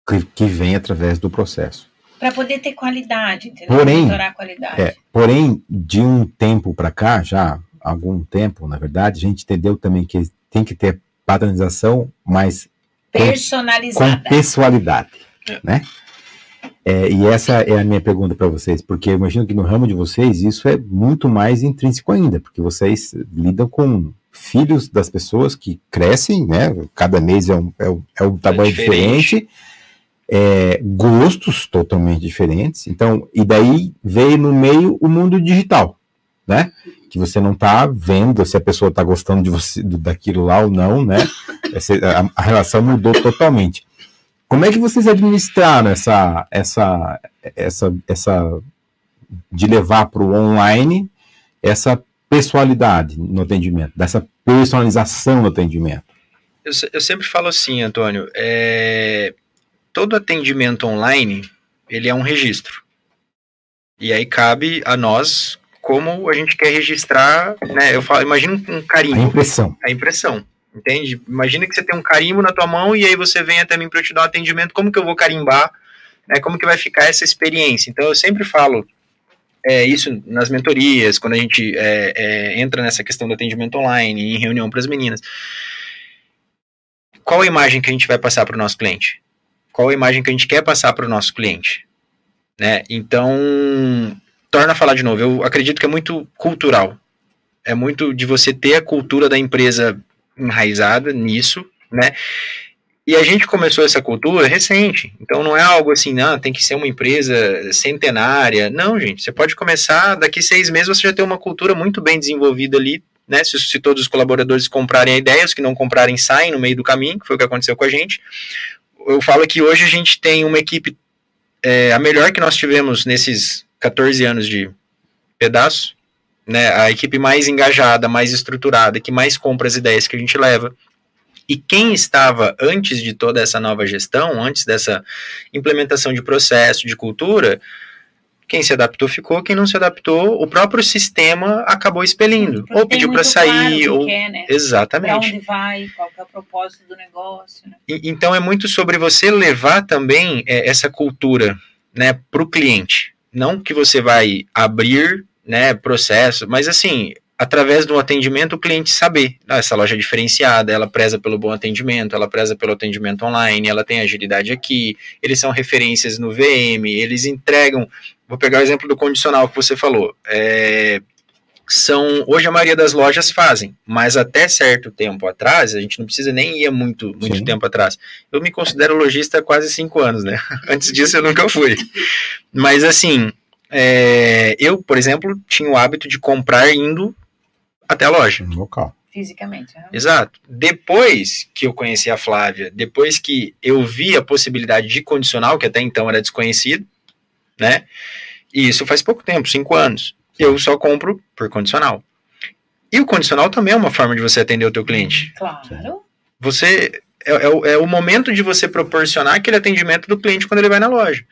Que, que vem através do processo. Para poder ter qualidade, entendeu? Porém, qualidade. É, porém, de um tempo para cá, já há algum tempo, na verdade, a gente entendeu também que tem que ter padronização, mas com Personalizada. pessoalidade, É. né? É, e essa é a minha pergunta para vocês, porque eu imagino que no ramo de vocês isso é muito mais intrínseco ainda, porque vocês lidam com filhos das pessoas que crescem, né? Cada mês é um, é um, é um tamanho diferente. diferente, é, gostos totalmente diferentes. Então, e daí veio no meio o mundo digital, né? Que você não tá vendo se a pessoa tá gostando de você daquilo lá ou não, né? Essa- a, a relação mudou totalmente. Como é que vocês administraram essa essa essa essa de levar para o online essa pessoalidade no atendimento, dessa personalização no atendimento? Eu, eu sempre falo assim, Antônio, é, todo atendimento online, ele é um registro. E aí cabe a nós como a gente quer registrar, né? Eu falo, imagina um, um A impressão. a impressão, entende? Imagina que você tem um carimbo na tua mão e aí você vem até mim para eu te dar um atendimento, como que eu vou carimbar, né? Como que vai ficar essa experiência? Então eu sempre falo é, isso nas mentorias, quando a gente é, é, entra nessa questão do atendimento online, em reunião para as meninas. Qual a imagem que a gente vai passar para o nosso cliente? Qual a imagem que a gente quer passar para o nosso cliente? Né? Então, torna a falar de novo, eu acredito que é muito cultural. É muito de você ter a cultura da empresa enraizada nisso, né? E a gente começou essa cultura recente. Então não é algo assim, não, tem que ser uma empresa centenária. Não, gente, você pode começar, daqui seis meses você já tem uma cultura muito bem desenvolvida ali, né? Se, se todos os colaboradores comprarem a ideia, os que não comprarem saem no meio do caminho, que foi o que aconteceu com a gente. Eu falo que hoje a gente tem uma equipe, é, a melhor que nós tivemos nesses 14 anos de pedaço, né? A equipe mais engajada, mais estruturada, que mais compra as ideias que a gente leva. E quem estava antes de toda essa nova gestão, antes dessa implementação de processo, de cultura, quem se adaptou ficou, quem não se adaptou, o próprio sistema acabou expelindo. Ou pediu para claro sair, o que ou. quer, né? Exatamente. Pra onde vai, qual que é o propósito do negócio, né? E- Então é muito sobre você levar também é, essa cultura né, para o cliente. Não que você vai abrir né, processo, mas assim, através do atendimento, o cliente saber. "Ah, essa loja é diferenciada, ela preza pelo bom atendimento, ela preza pelo atendimento online, ela tem agilidade aqui, eles são referências no VM, eles entregam. Vou pegar o exemplo do condicional que você falou. É, são hoje a maioria das lojas fazem, mas até certo tempo atrás a gente não precisa nem ir muito muito Sim. tempo atrás. Eu me considero lojista há quase cinco anos, né? Antes disso eu nunca fui. Mas assim, é, eu por exemplo tinha o hábito de comprar indo até a loja. No local. Fisicamente. né? Exato. Depois que eu conheci a Flávia, depois que eu vi a possibilidade de condicional, que até então era desconhecido, né? E isso faz pouco tempo, cinco anos. Eu só compro por condicional. E o condicional também é uma forma de você atender o teu cliente. Claro. Você é, é o- é o momento de você proporcionar aquele atendimento do cliente quando ele vai na loja.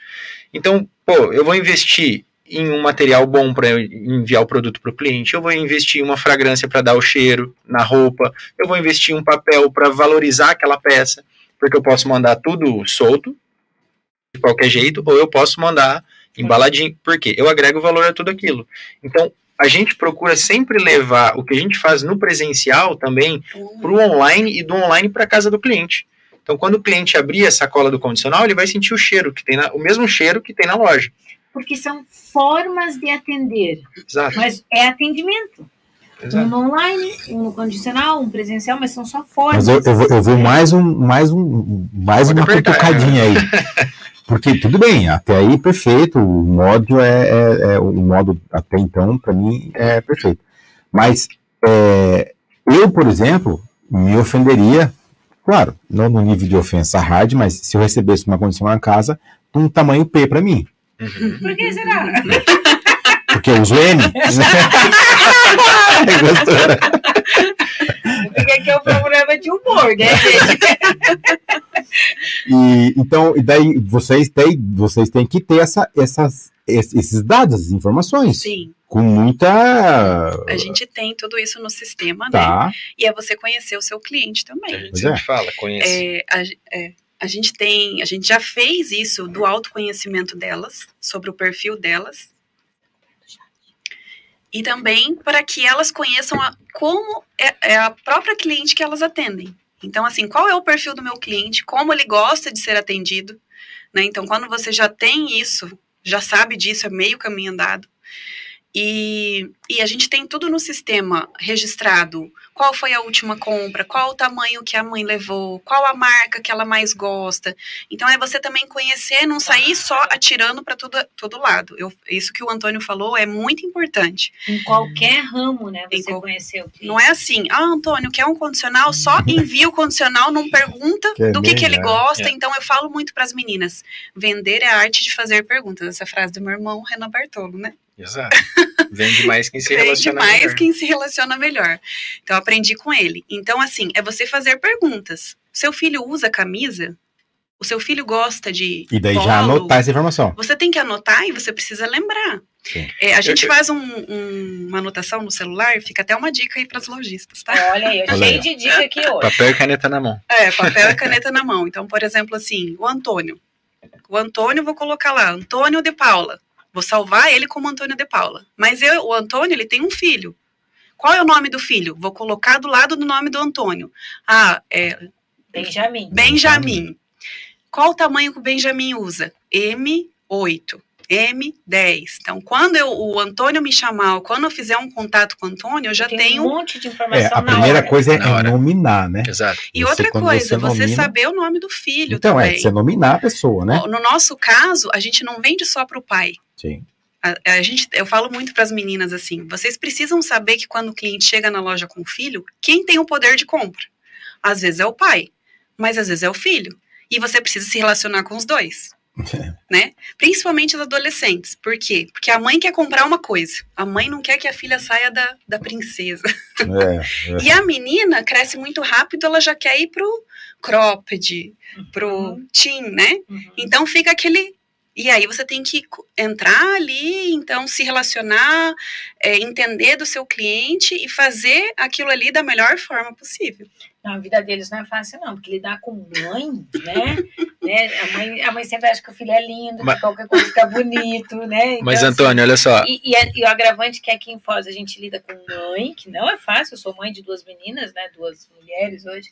Então, pô, eu vou investir em um material bom para enviar o produto para o cliente, eu vou investir em uma fragrância para dar o cheiro na roupa, eu vou investir em um papel para valorizar aquela peça, porque eu posso mandar tudo solto, de qualquer jeito, ou eu posso mandar embaladinho, porque eu agrego valor a tudo aquilo. Então, a gente procura sempre levar o que a gente faz no presencial também para o online e do online para casa do cliente. Então, quando o cliente abrir a sacola do condicional, ele vai sentir o cheiro que tem na, o mesmo cheiro que tem na loja. Porque são formas de atender, Exato. mas é atendimento. Um exato. no online, um no condicional, um presencial, mas são só Mas formas. eu, eu, vou, eu vou mais um, mais um, mais Pode uma apertar, cutucadinha aí. Porque tudo bem, até aí perfeito, o modo é, é- é- o modo até então para mim é perfeito. Mas é, eu, por exemplo, me ofenderia, claro, não no nível de ofensa hard, mas se eu recebesse uma condição na casa, um tamanho P para mim, Uhum. Por que será? porque eu uso M. Gostou? que aqui é um programa de humor, né, gente? E, então, e daí vocês têm, vocês têm que ter essa, essas, es- esses dados, essas informações. Sim, Com muita. a gente tem tudo isso no sistema, né? Tá. E é você conhecer o seu cliente A também. gente Pois sempre é. fala, conhece. É, a, é, a gente tem, a gente já fez isso do autoconhecimento delas, sobre o perfil delas. E também para que elas conheçam a- como é, é a própria cliente que elas atendem. Então, assim, qual é o perfil do meu cliente, como ele gosta de ser atendido, né? Então, quando você já tem isso, já sabe disso, é meio caminho andado. E, e a gente tem tudo no sistema registrado. Qual foi a última compra? Qual o tamanho que a mãe levou? Qual a marca que ela mais gosta? Então é você também conhecer, não sair só atirando para todo, todo lado. Eu, isso que o Antônio falou é muito importante. Em qualquer ramo, né? Você qual- conhecer o cliente. Não é assim, ah, Antônio, quer um condicional? Só envia o condicional, não pergunta Que é do que, que ele gosta. É. Então eu falo muito para as meninas: vender é a arte de fazer perguntas. Essa frase do meu irmão Renan Bartolo, né? Exato. Vende mais quem se Vende relaciona mais melhor. quem se relaciona melhor. Então, eu aprendi com ele. Então, assim, é você fazer perguntas. Seu filho usa camisa? O seu filho gosta de. E daí polo? já anotar essa informação. Você tem que anotar e você precisa lembrar. É, a gente eu- faz um- um- uma anotação no celular, fica até uma dica aí para os lojistas, tá? Olha aí, eu cheio de dica aqui hoje. Papel e caneta na mão. É, papel e caneta na mão. Então, por exemplo, assim, o Antônio. O Antônio, eu vou colocar lá, Antônio de Paula. Vou salvar ele como Antônio de Paula. Mas eu, o Antônio, ele tem um filho. Qual é o nome do filho? Vou colocar do lado do nome do Antônio. Ah, é Benjamin. Benjamin. Qual o tamanho que o Benjamin usa? M8. M10. Então, quando eu, o Antônio me chamar, ou quando eu fizer um contato com o Antônio, eu já Tem tenho um monte de É, informação a na primeira hora. coisa é, é nominar, né? Exato. E Você, outra coisa, você você, nomina- saber o nome do filho Então, também. é, você nominar a pessoa, né? No nosso caso, a gente não vende só para o pai. Sim. A, a gente, eu falo muito para as meninas assim: vocês precisam saber que quando o cliente chega na loja com o filho, quem tem o poder de compra? Às vezes é o pai, mas às vezes é o filho. E você precisa se relacionar com os dois. Né? Principalmente os adolescentes. Por quê? Porque a mãe quer comprar uma coisa. A mãe não quer que a filha saia da, da princesa. É, é. E a menina cresce muito rápido, ela já quer ir pro cropped, pro Uhum. teen, né? Uhum. Então fica aquele. E aí você tem que entrar ali, então se relacionar, é, entender do seu cliente e fazer aquilo ali da melhor forma possível. Não, a vida deles não é fácil, não, porque lidar com mãe, né? né? A, mãe a mãe sempre acha que o filho é lindo, Mas- que qualquer coisa fica bonito, né? Então, Mas, assim, Antônio, olha só. E, e, e o agravante é que aqui em Foz a gente lida com mãe, que não é fácil, eu sou mãe de duas meninas, né? Duas mulheres hoje.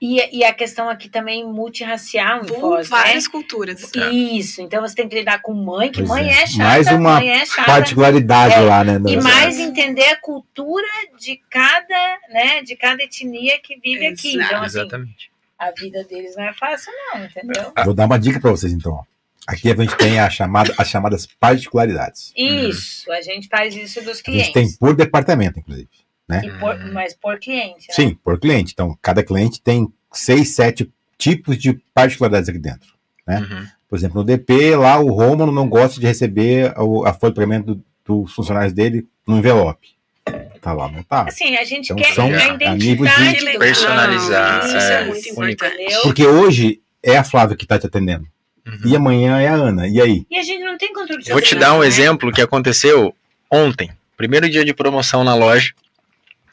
E, e a questão aqui também multirracial em Com Foz, várias né? culturas. Isso, então você tem que lidar com mãe, que Pois mãe é. é, chata, Mais uma mãe é chata. Particularidade É, lá, né? E mais entender a cultura de cada, né, de cada etnia que vive aqui. Exato. Então, assim, Exatamente. a vida deles não é fácil, não, entendeu? Vou dar uma dica para vocês, então. Aqui a gente tem a chamada, as chamadas particularidades. Isso, a gente faz isso dos A gente clientes. tem por departamento, inclusive. E por- mas por cliente, né? Sim, por cliente. Então, cada cliente tem seis, sete tipos de particularidades aqui dentro. né? Uhum. Por exemplo, no DP, lá o Rômulo não gosta de receber o- a folha de pagamento do- dos funcionários dele no envelope. Tá lá, não tá? Assim, a gente Então, quer são a a de identidade do personalizar, Isso é, é, muito importante. Porque hoje é a Flávia que tá te atendendo. Uhum. E amanhã é a Ana. E aí? E a gente não tem controle de Vou te dar um né? exemplo que aconteceu ontem. Primeiro dia de promoção na loja.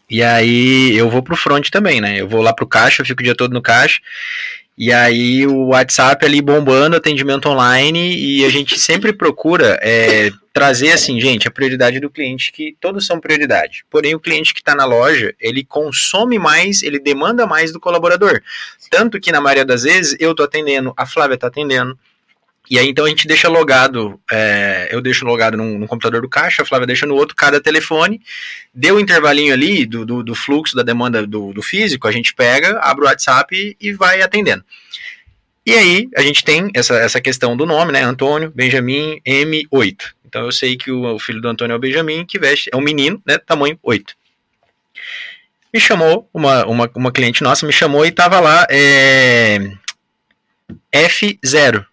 E aí eu vou pro front também, né? Eu vou lá pro caixa, eu fico o dia todo no caixa. E aí o WhatsApp ali bombando, atendimento online, e a gente sempre procura é, trazer assim, gente, a prioridade do cliente, que todos são prioridade. Porém, o cliente que está na loja, ele consome mais, ele demanda mais do colaborador. Tanto que na maioria das vezes eu tô atendendo, a Flávia tá atendendo. E aí então a gente deixa logado, é, eu deixo logado num, num computador do caixa, a Flávia deixa no outro, cada telefone, deu o intervalinho ali do, do, do fluxo da demanda do, do físico, a gente pega, abre o WhatsApp e, e vai atendendo. E aí a gente tem essa, essa questão do nome, né? Antônio, Benjamin, M8. Então eu sei que o, o filho do Antônio é o Benjamin, que veste, é um menino, né? Tamanho 8. Me chamou, uma, uma, uma cliente nossa me chamou e tava lá, é, F0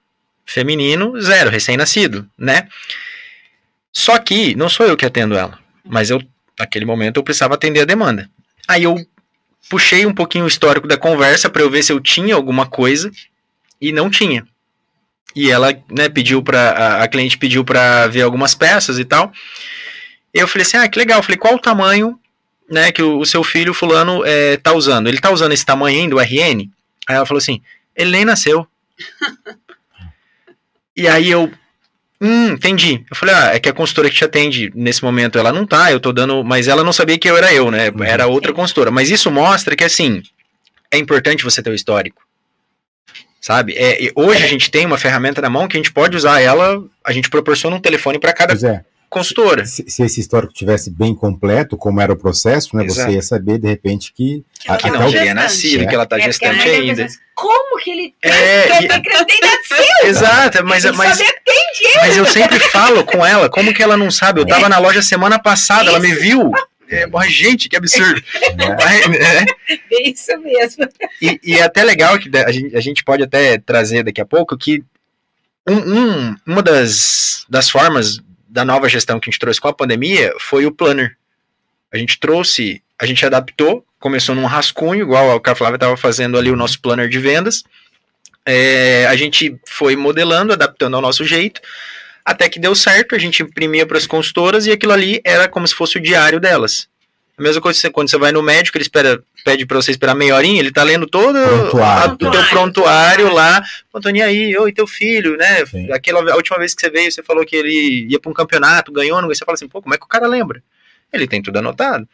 feminino, zero, recém-nascido, né? Só que não sou eu que atendo ela, mas eu, naquele momento, eu precisava atender a demanda. Aí eu puxei um pouquinho o histórico da conversa para eu ver se eu tinha alguma coisa e não tinha. E ela, né, pediu para a, cliente pediu para ver algumas peças e tal. Eu falei assim: "Ah, que legal". Eu falei: "Qual o tamanho, né, que o, o seu filho fulano é, tá usando? Ele tá usando esse tamanho ainda, o RN?" Aí ela falou assim: "Ele nem nasceu". e aí eu Hum, entendi. Eu falei, ah, é que a consultora que te atende nesse momento, ela não tá, eu tô dando. Mas ela não sabia que eu era eu, né? Uhum. Era outra consultora. Mas isso mostra que, assim, é importante você ter o histórico. Sabe? É, e hoje a gente tem uma ferramenta na mão que a gente pode usar ela, a gente proporciona um telefone para cada é, consultora. se, se esse histórico tivesse bem completo, como era o processo, né, Exato. você ia saber, de repente, que... Que não Que não teria gestante. nascido, É. que ela tá É, a gestante deve ainda. assim, Como que ele É, e-? Exato, mas, Ele mas, mas eu sempre falo com ela, como que ela não sabe? Eu tava na loja semana passada, ela me viu. É, mas, gente, que absurdo. né? É, É isso mesmo. E, e é até legal que a gente, a gente pode até trazer daqui a pouco que um, um- uma das, das formas da nova gestão que a gente trouxe com a pandemia foi o planner. A gente trouxe, a gente adaptou, começou num rascunho, igual a Flávia estava fazendo ali o nosso planner de vendas. É, a gente foi modelando, adaptando ao nosso jeito, até que deu certo, a gente imprimia para as consultoras e aquilo ali era como se fosse o diário delas. A mesma coisa que você- quando você vai no médico, ele espera, pede para você esperar meia horinha, ele tá lendo todo Prontuário. o teu prontuário lá. Antônio, e aí, oi, teu filho, né? Sim. Aquela a última vez que você veio, você falou que ele ia para um campeonato, ganhou, não ganhou. Você fala assim, pô, como é que o cara lembra? Ele tem tudo anotado.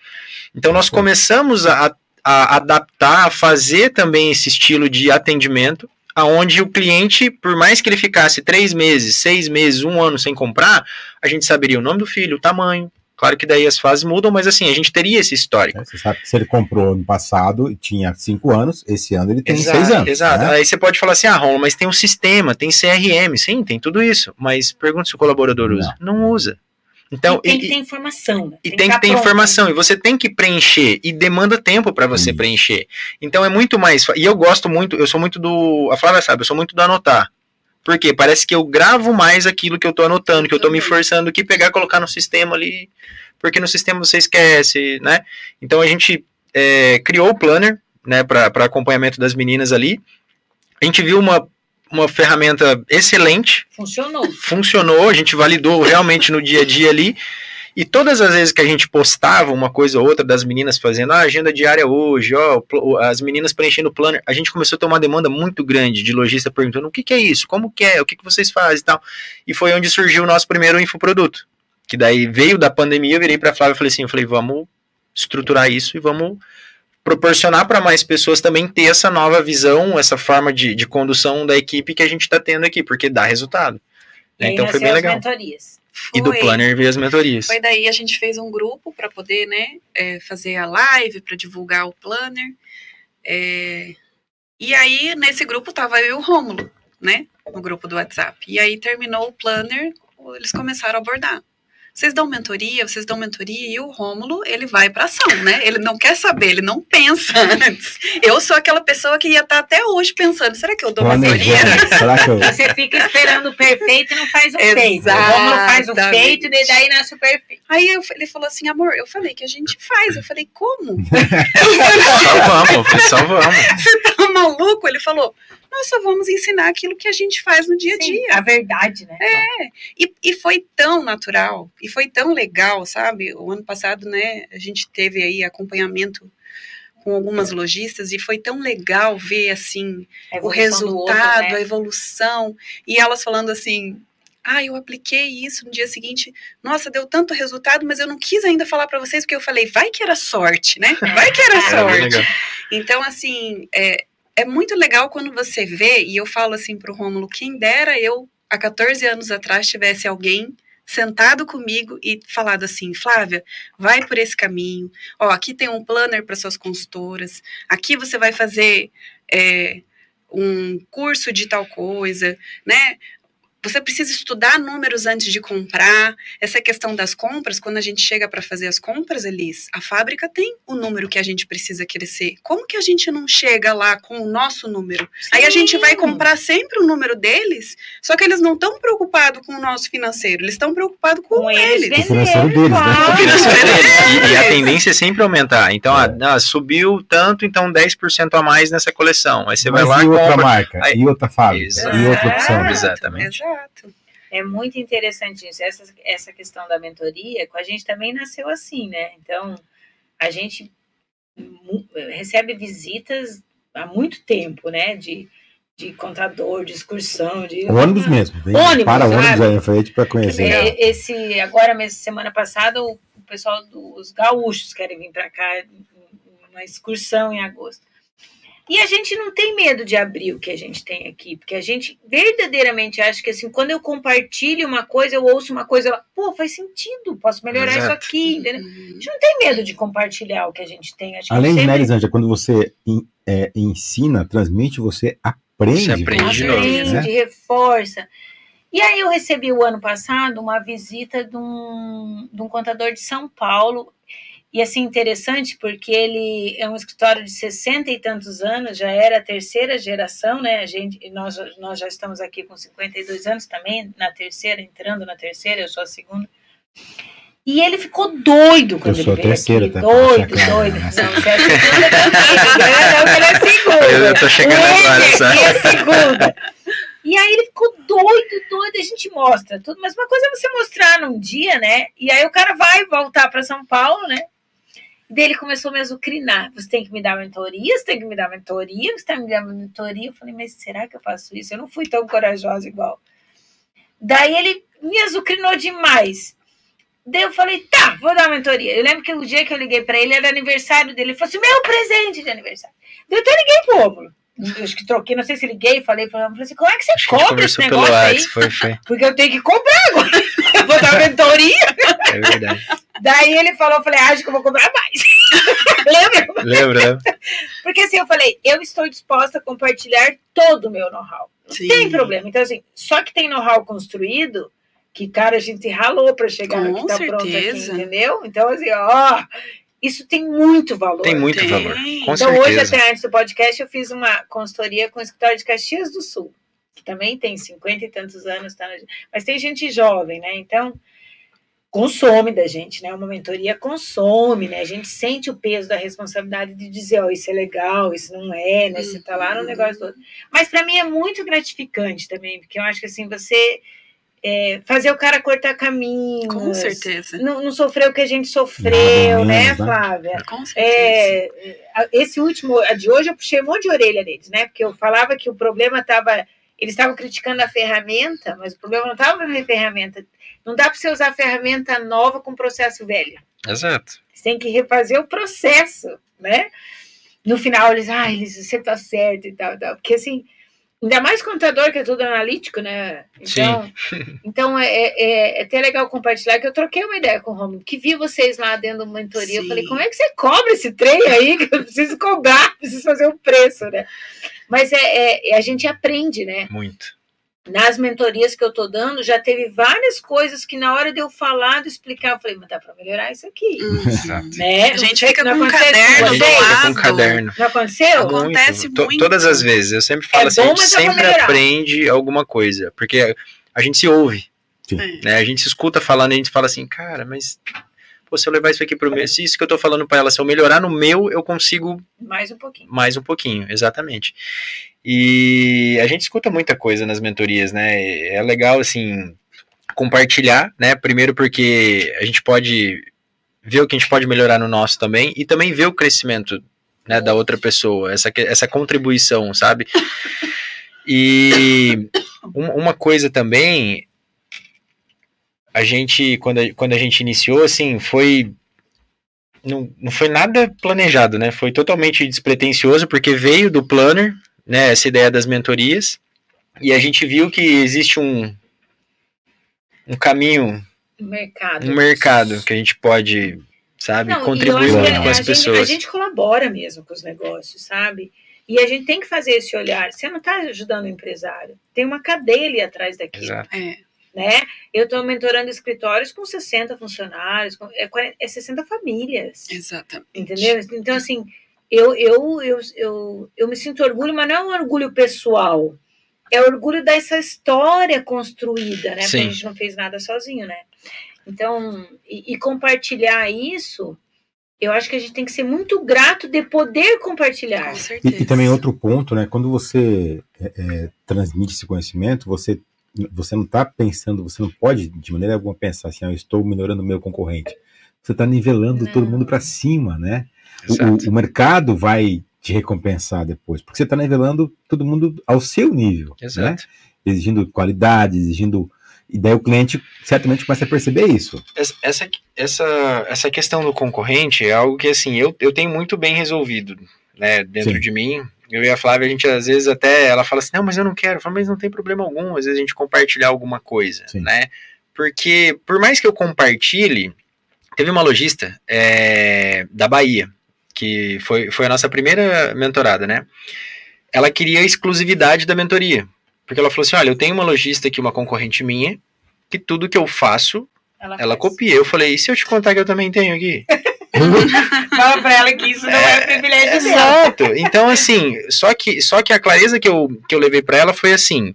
Então nós começamos a, a adaptar, a fazer também esse estilo de atendimento, aonde o cliente, por mais que ele ficasse três meses, seis meses, um ano sem comprar, a gente saberia o nome do filho, o tamanho. Claro que daí as fases mudam, mas assim, a gente teria esse histórico. Né? Você sabe que se ele comprou no passado e tinha cinco anos, esse ano ele tem Exato, seis anos. Exato. né? Aí você pode falar assim, ah, Romulo, mas tem um sistema, tem CRM, sim, tem tudo isso. Mas pergunta se o colaborador usa. Não, usa. Então, E tem e- que ter informação. né? e tem que ter pronto. informação, e você tem que preencher, e demanda tempo para você Isso. preencher. Então é muito mais. E eu gosto muito, eu sou muito do. A Flávia sabe, eu sou muito do anotar. Porque parece que eu gravo mais aquilo que eu tô anotando, que eu tô me Também. forçando que pegar e colocar no sistema ali. Porque no sistema você esquece, né? Então a gente é, criou o planner, né, para acompanhamento das meninas ali. A gente viu uma, uma ferramenta excelente, Funcionou. funcionou, a gente validou realmente no dia a dia ali. E todas as vezes que a gente postava uma coisa ou outra das meninas fazendo ah, agenda diária hoje, ó, as meninas preenchendo o planner, a gente começou a ter uma demanda muito grande de lojista perguntando o que, que é isso, como que é, o que, que vocês fazem e tal. E foi onde surgiu o nosso primeiro infoproduto. Que daí veio da pandemia, eu virei para Flávia e falei assim, eu falei, vamos estruturar isso e vamos proporcionar para mais pessoas também ter essa nova visão, essa forma de, de condução da equipe que a gente está tendo aqui, porque dá resultado. Aí Então foi bem legal. mentorias. E do Foi. planner veio as mentorias. Foi daí a gente fez um grupo para poder, né, é, fazer a live, para divulgar o planner. É, e aí, nesse grupo, tava eu e o Rômulo, né, no grupo do WhatsApp. E aí, terminou o planner, eles começaram a abordar. Vocês dão mentoria, vocês dão mentoria, e o Rômulo, ele vai para ação, né? Ele não quer saber, ele não pensa antes. Eu sou aquela pessoa que ia estar até hoje pensando, será que eu dou mentoria? Será que eu... Você fica esperando o perfeito e não faz o feito. O. Romulo faz o feito e daí nasce o perfeito. Aí eu- ele falou assim, amor, eu falei que a gente faz. Eu falei, como? Só vamos, só vamos. Você tá maluco? Ele falou, nós só vamos ensinar aquilo que a gente faz no dia a Sim, dia. a verdade, né? E, e foi tão natural, e foi tão legal, sabe? O ano passado, né, a gente teve aí acompanhamento com algumas lojistas e foi tão legal ver, assim, o evolução do outro, resultado, né? a evolução, e elas falando assim, ah, eu apliquei isso no dia seguinte, nossa, deu tanto resultado, mas eu não quis ainda falar para vocês, porque eu falei, vai que era sorte, né? Vai que era É, sorte. Então, assim, é, é muito legal quando você vê, e eu falo assim pro Rômulo, quem dera eu, há 14 anos atrás, tivesse alguém sentado comigo e falado assim, Flávia, vai por esse caminho, ó, aqui tem um planner para suas consultoras, aqui você vai fazer é, um curso de tal coisa, né? Você precisa estudar números antes de comprar. Essa questão das compras, quando a gente chega para fazer as compras, Elis, a fábrica tem o número que a gente precisa crescer. Como que a gente não chega lá com o nosso número? Sim. Aí a gente vai comprar sempre o número deles, só que eles não estão preocupados com o nosso financeiro, eles estão preocupados com, com eles. O financeiro deles, né? O financeiro deles. E, e, a tendência é sempre aumentar. Então, ah, subiu tanto, então 10% a mais nessa coleção. Aí você Mas vai lá e e outra compra. marca, Aí- e outra fábrica, Exato. e outra opção. Exatamente. Exato. É muito interessante isso. Essa, essa questão da mentoria, com a gente também nasceu assim, né? Então, a gente recebe visitas há muito tempo, né? De, de contador, de excursão, de. Ônibus mesmo. Vem, Ônibus, para ônibus sabe? aí na frente para conhecer. É, Esse, agora, mesmo, semana passada, o, o pessoal dos gaúchos querem vir para cá, uma excursão em agosto. E a gente não tem medo de abrir o que a gente tem aqui, porque a gente verdadeiramente acha que assim, quando eu compartilho uma coisa, eu ouço uma coisa, eu, pô, faz sentido, posso melhorar isso Exato. aqui, entendeu? A gente não tem medo de compartilhar o que a gente tem. Acho que Além de, sempre né, Elisângela, quando você é, ensina, transmite, você aprende. Você aprende de novo, aprende, né? reforça. E aí eu recebi o ano passado uma visita de um, de um contador de São Paulo. E assim, interessante, porque ele é um escritório de 60 e tantos anos, já era a terceira geração, né? A gente, nós, nós já estamos aqui com 52 anos também, na terceira, entrando na terceira, eu sou a segunda. E ele ficou doido quando Eu sou ele a veio terceira, aqui. tá? Doido, claro, doido. né? Não, você é a segunda também. Não, ele é a segunda. Eu, tô chegando O agora, Ender sabe? aqui é a segunda. E aí ele ficou doido, doido, a gente mostra tudo, mas uma coisa é você mostrar num dia, né? E aí o cara vai voltar para São Paulo, né? Daí ele começou a me azucrinar. Você tem que me dar mentoria, você tem que me dar mentoria, você tem que me dar mentoria. Eu falei, mas será que eu faço isso? Eu não fui tão corajosa igual. Daí ele me azucrinou demais. Daí eu falei, tá, vou dar mentoria. Eu lembro que o dia que eu liguei para ele era aniversário dele. Ele falou assim: meu presente de aniversário. Daí eu até liguei pro. Eu Acho que troquei, não sei se liguei, falei, falei assim, como é que você Acho que a gente cobra esse negócio aí? Foi, foi. Porque eu tenho que comprar agora. Eu vou dar mentoria. É verdade. Daí ele falou, eu falei, ah, acho que eu vou comprar mais. Lembra? Lembra? Porque assim, eu falei, eu estou disposta a compartilhar todo o meu know-how. Não Sim. tem problema. Então, assim, só que tem know-how construído, que, cara, a gente ralou para chegar Com que tá pronto aqui, certeza. entendeu? Então, assim, ó, isso tem muito valor. Tem muito Tem. valor. Com então, hoje, certeza. até antes do podcast, eu fiz uma consultoria com o escritório de Caxias do Sul, que também tem 50 e tantos anos, tá? na- mas tem gente jovem, né? Então, consome da gente, né? Uma mentoria consome, né? A gente sente o peso da responsabilidade de dizer, ó, isso é legal, isso não é, né? Você tá lá no Uhum. negócio todo. Mas para mim é muito gratificante também, porque eu acho que assim, você é, fazer o cara cortar caminhos. Com certeza. Não, não sofreu o que a gente sofreu, né? Flávia? Com certeza. É, esse último, a de hoje, eu puxei um monte de orelha deles, né? Porque eu falava que o problema estava. Eles estavam criticando a ferramenta, mas o problema não estava na ferramenta. Não dá para você usar ferramenta nova com processo velho. Exato. Você tem que refazer o processo, né? No final, eles, ah, eles, você tá certo e tal, e tal. Porque assim, ainda mais contador, que é tudo analítico, né? Então, então é, é, é até legal compartilhar que eu troquei uma ideia com o Romulo, que vi vocês lá dentro da mentoria. Eu Sim. falei, como é que você cobra esse trem aí? Que eu preciso cobrar, preciso fazer um preço, né? Mas é, é- a gente aprende, né? Muito. Nas mentorias que eu tô dando, já teve várias coisas que na hora de eu falar, de explicar, eu falei, mas dá para melhorar isso aqui. Exato. Né? A gente fica não com um caderno A gente do fica com um lado. caderno. Não aconteceu? Acontece To- muito. Todas as vezes. Eu sempre falo É assim, a bom, gente dá pra sempre aprende alguma coisa. Porque a gente se ouve. Né? A gente se escuta falando e a gente fala assim, cara, mas pô, se eu levar isso aqui pro meu, se isso que eu tô falando pra ela, se eu melhorar no meu, eu consigo Mais um pouquinho. mais um pouquinho, exatamente. E a gente escuta muita coisa nas mentorias, né? É legal, assim, compartilhar, né? Primeiro porque a gente pode ver o que a gente pode melhorar no nosso também e também ver o crescimento né, da outra pessoa, essa, essa contribuição, sabe? E um- uma coisa também, a gente, quando a, quando a gente iniciou, assim, foi não, não foi nada planejado, né? Foi totalmente despretensioso, porque veio do planner, né? Essa ideia das mentorias, e a gente viu que existe um, um caminho, Mercado. um mercado que a gente pode, sabe, Não, contribuir muito com as a gente- pessoas. a gente colabora mesmo com os negócios, sabe? E a gente tem que fazer esse olhar. Você não está ajudando o empresário. Tem uma cadeia ali atrás daquilo. Exato. É, Né? Eu estou mentorando escritórios com 60 funcionários, com, é, 40 é 60 famílias. exatamente. Entendeu? Então, assim, eu, eu, eu, eu, eu me sinto orgulho, mas não é um orgulho pessoal. É orgulho dessa história construída, né? Porque a gente não fez nada sozinho, né? Então, e, e compartilhar isso, eu acho que a gente tem que ser muito grato de poder compartilhar. Com E, certeza. e também outro ponto, né? Quando você é, é, transmite esse conhecimento, você, você não está pensando, você não pode de maneira alguma pensar assim, ah, eu estou melhorando o meu concorrente. Você está nivelando Não. todo mundo para cima, né? O-. O, mercado vai te recompensar depois, porque você está nivelando todo mundo ao seu nível, né? Exato. Exigindo qualidade, exigindo. E daí o cliente certamente começa a perceber isso. Essa- essa, essa, essa questão do concorrente é algo que, assim, eu, eu tenho muito bem resolvido, né, dentro Sim. de mim. Eu e a Flávia, a gente às vezes até, ela fala assim, não, mas eu não quero. Eu falo, mas não tem problema algum, às vezes a gente compartilhar alguma coisa, Sim. né? Porque, por mais que eu compartilhe, teve uma lojista é, da Bahia, que foi, foi a nossa primeira mentorada, né? Ela queria a exclusividade da mentoria. Porque ela falou assim, olha, eu tenho uma lojista aqui, uma concorrente minha, que tudo que eu faço, ela faz. copia. Eu falei, e se eu te contar que eu também tenho aqui? Fala pra ela que isso não é, privilégio dela. Exato. Então, assim, só que, só que a clareza que eu, que eu levei pra ela foi assim: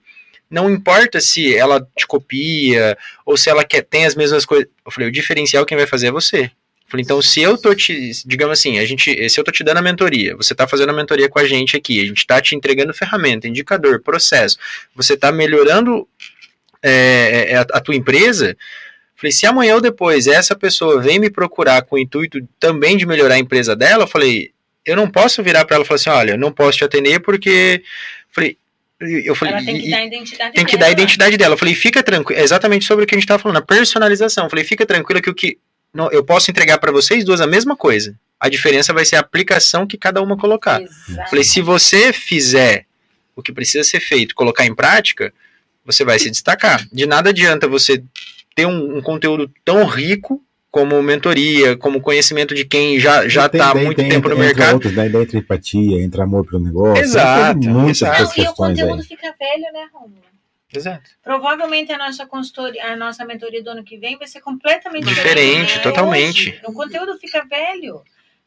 não importa se ela te copia ou se ela quer, tem as mesmas coisas. Eu falei, o diferencial quem vai fazer é você. Eu falei, então, se eu tô te, digamos assim, a gente, se eu tô te dando a mentoria, você tá fazendo a mentoria com a gente aqui, a gente tá te entregando ferramenta, indicador, processo, você tá melhorando é, é, a, a tua empresa. Falei, se amanhã ou depois essa pessoa vem me procurar com o intuito também de melhorar a empresa dela, eu falei, eu não posso virar para ela e falar assim, olha, eu não posso te atender porque. Falei, eu falei, Ela tem que dar a identidade tem que dar dela. a identidade dela. Eu falei, fica tranquilo. É exatamente sobre o que a gente estava falando, a personalização. Eu falei, fica tranquilo que o que. Não, eu posso entregar para vocês duas a mesma coisa. A diferença vai ser a aplicação que cada uma colocar. Exato. Falei, se você fizer o que precisa ser feito, colocar em prática, você vai se destacar. De nada adianta você ter um, um conteúdo tão rico como mentoria, como conhecimento de quem já já está há muito tem- tempo no mercado. Outros, daí, daí entra empatia, entra amor pelo negócio. Exato, entra muitas exato. outras Não, e o conteúdo aí. fica velho, né, Romulo? Exato. Provavelmente a nossa consultoria, a nossa mentoria do ano que vem vai ser completamente Diferente, é totalmente. hoje. O conteúdo fica velho.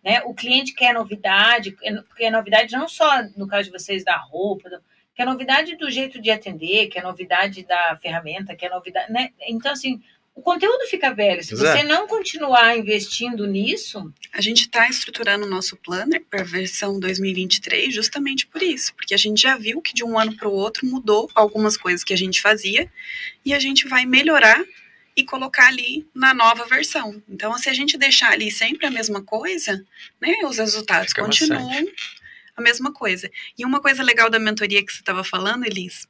Né? O cliente quer novidade, porque é novidade não só no caso de vocês da roupa, do- quer novidade do jeito de atender, quer novidade da ferramenta, quer novidade. Né? Então, assim, o conteúdo fica velho. Se Exato. você não continuar investindo nisso, A gente está estruturando o nosso planner para a versão 2023 justamente por isso, porque a gente já viu que de um ano para o outro mudou algumas coisas que a gente fazia e a gente vai melhorar e colocar ali na nova versão. Então, se a gente deixar ali sempre a mesma coisa, né, os resultados Fica continuam maçante. A mesma coisa. E uma coisa legal da mentoria que você estava falando, Elis,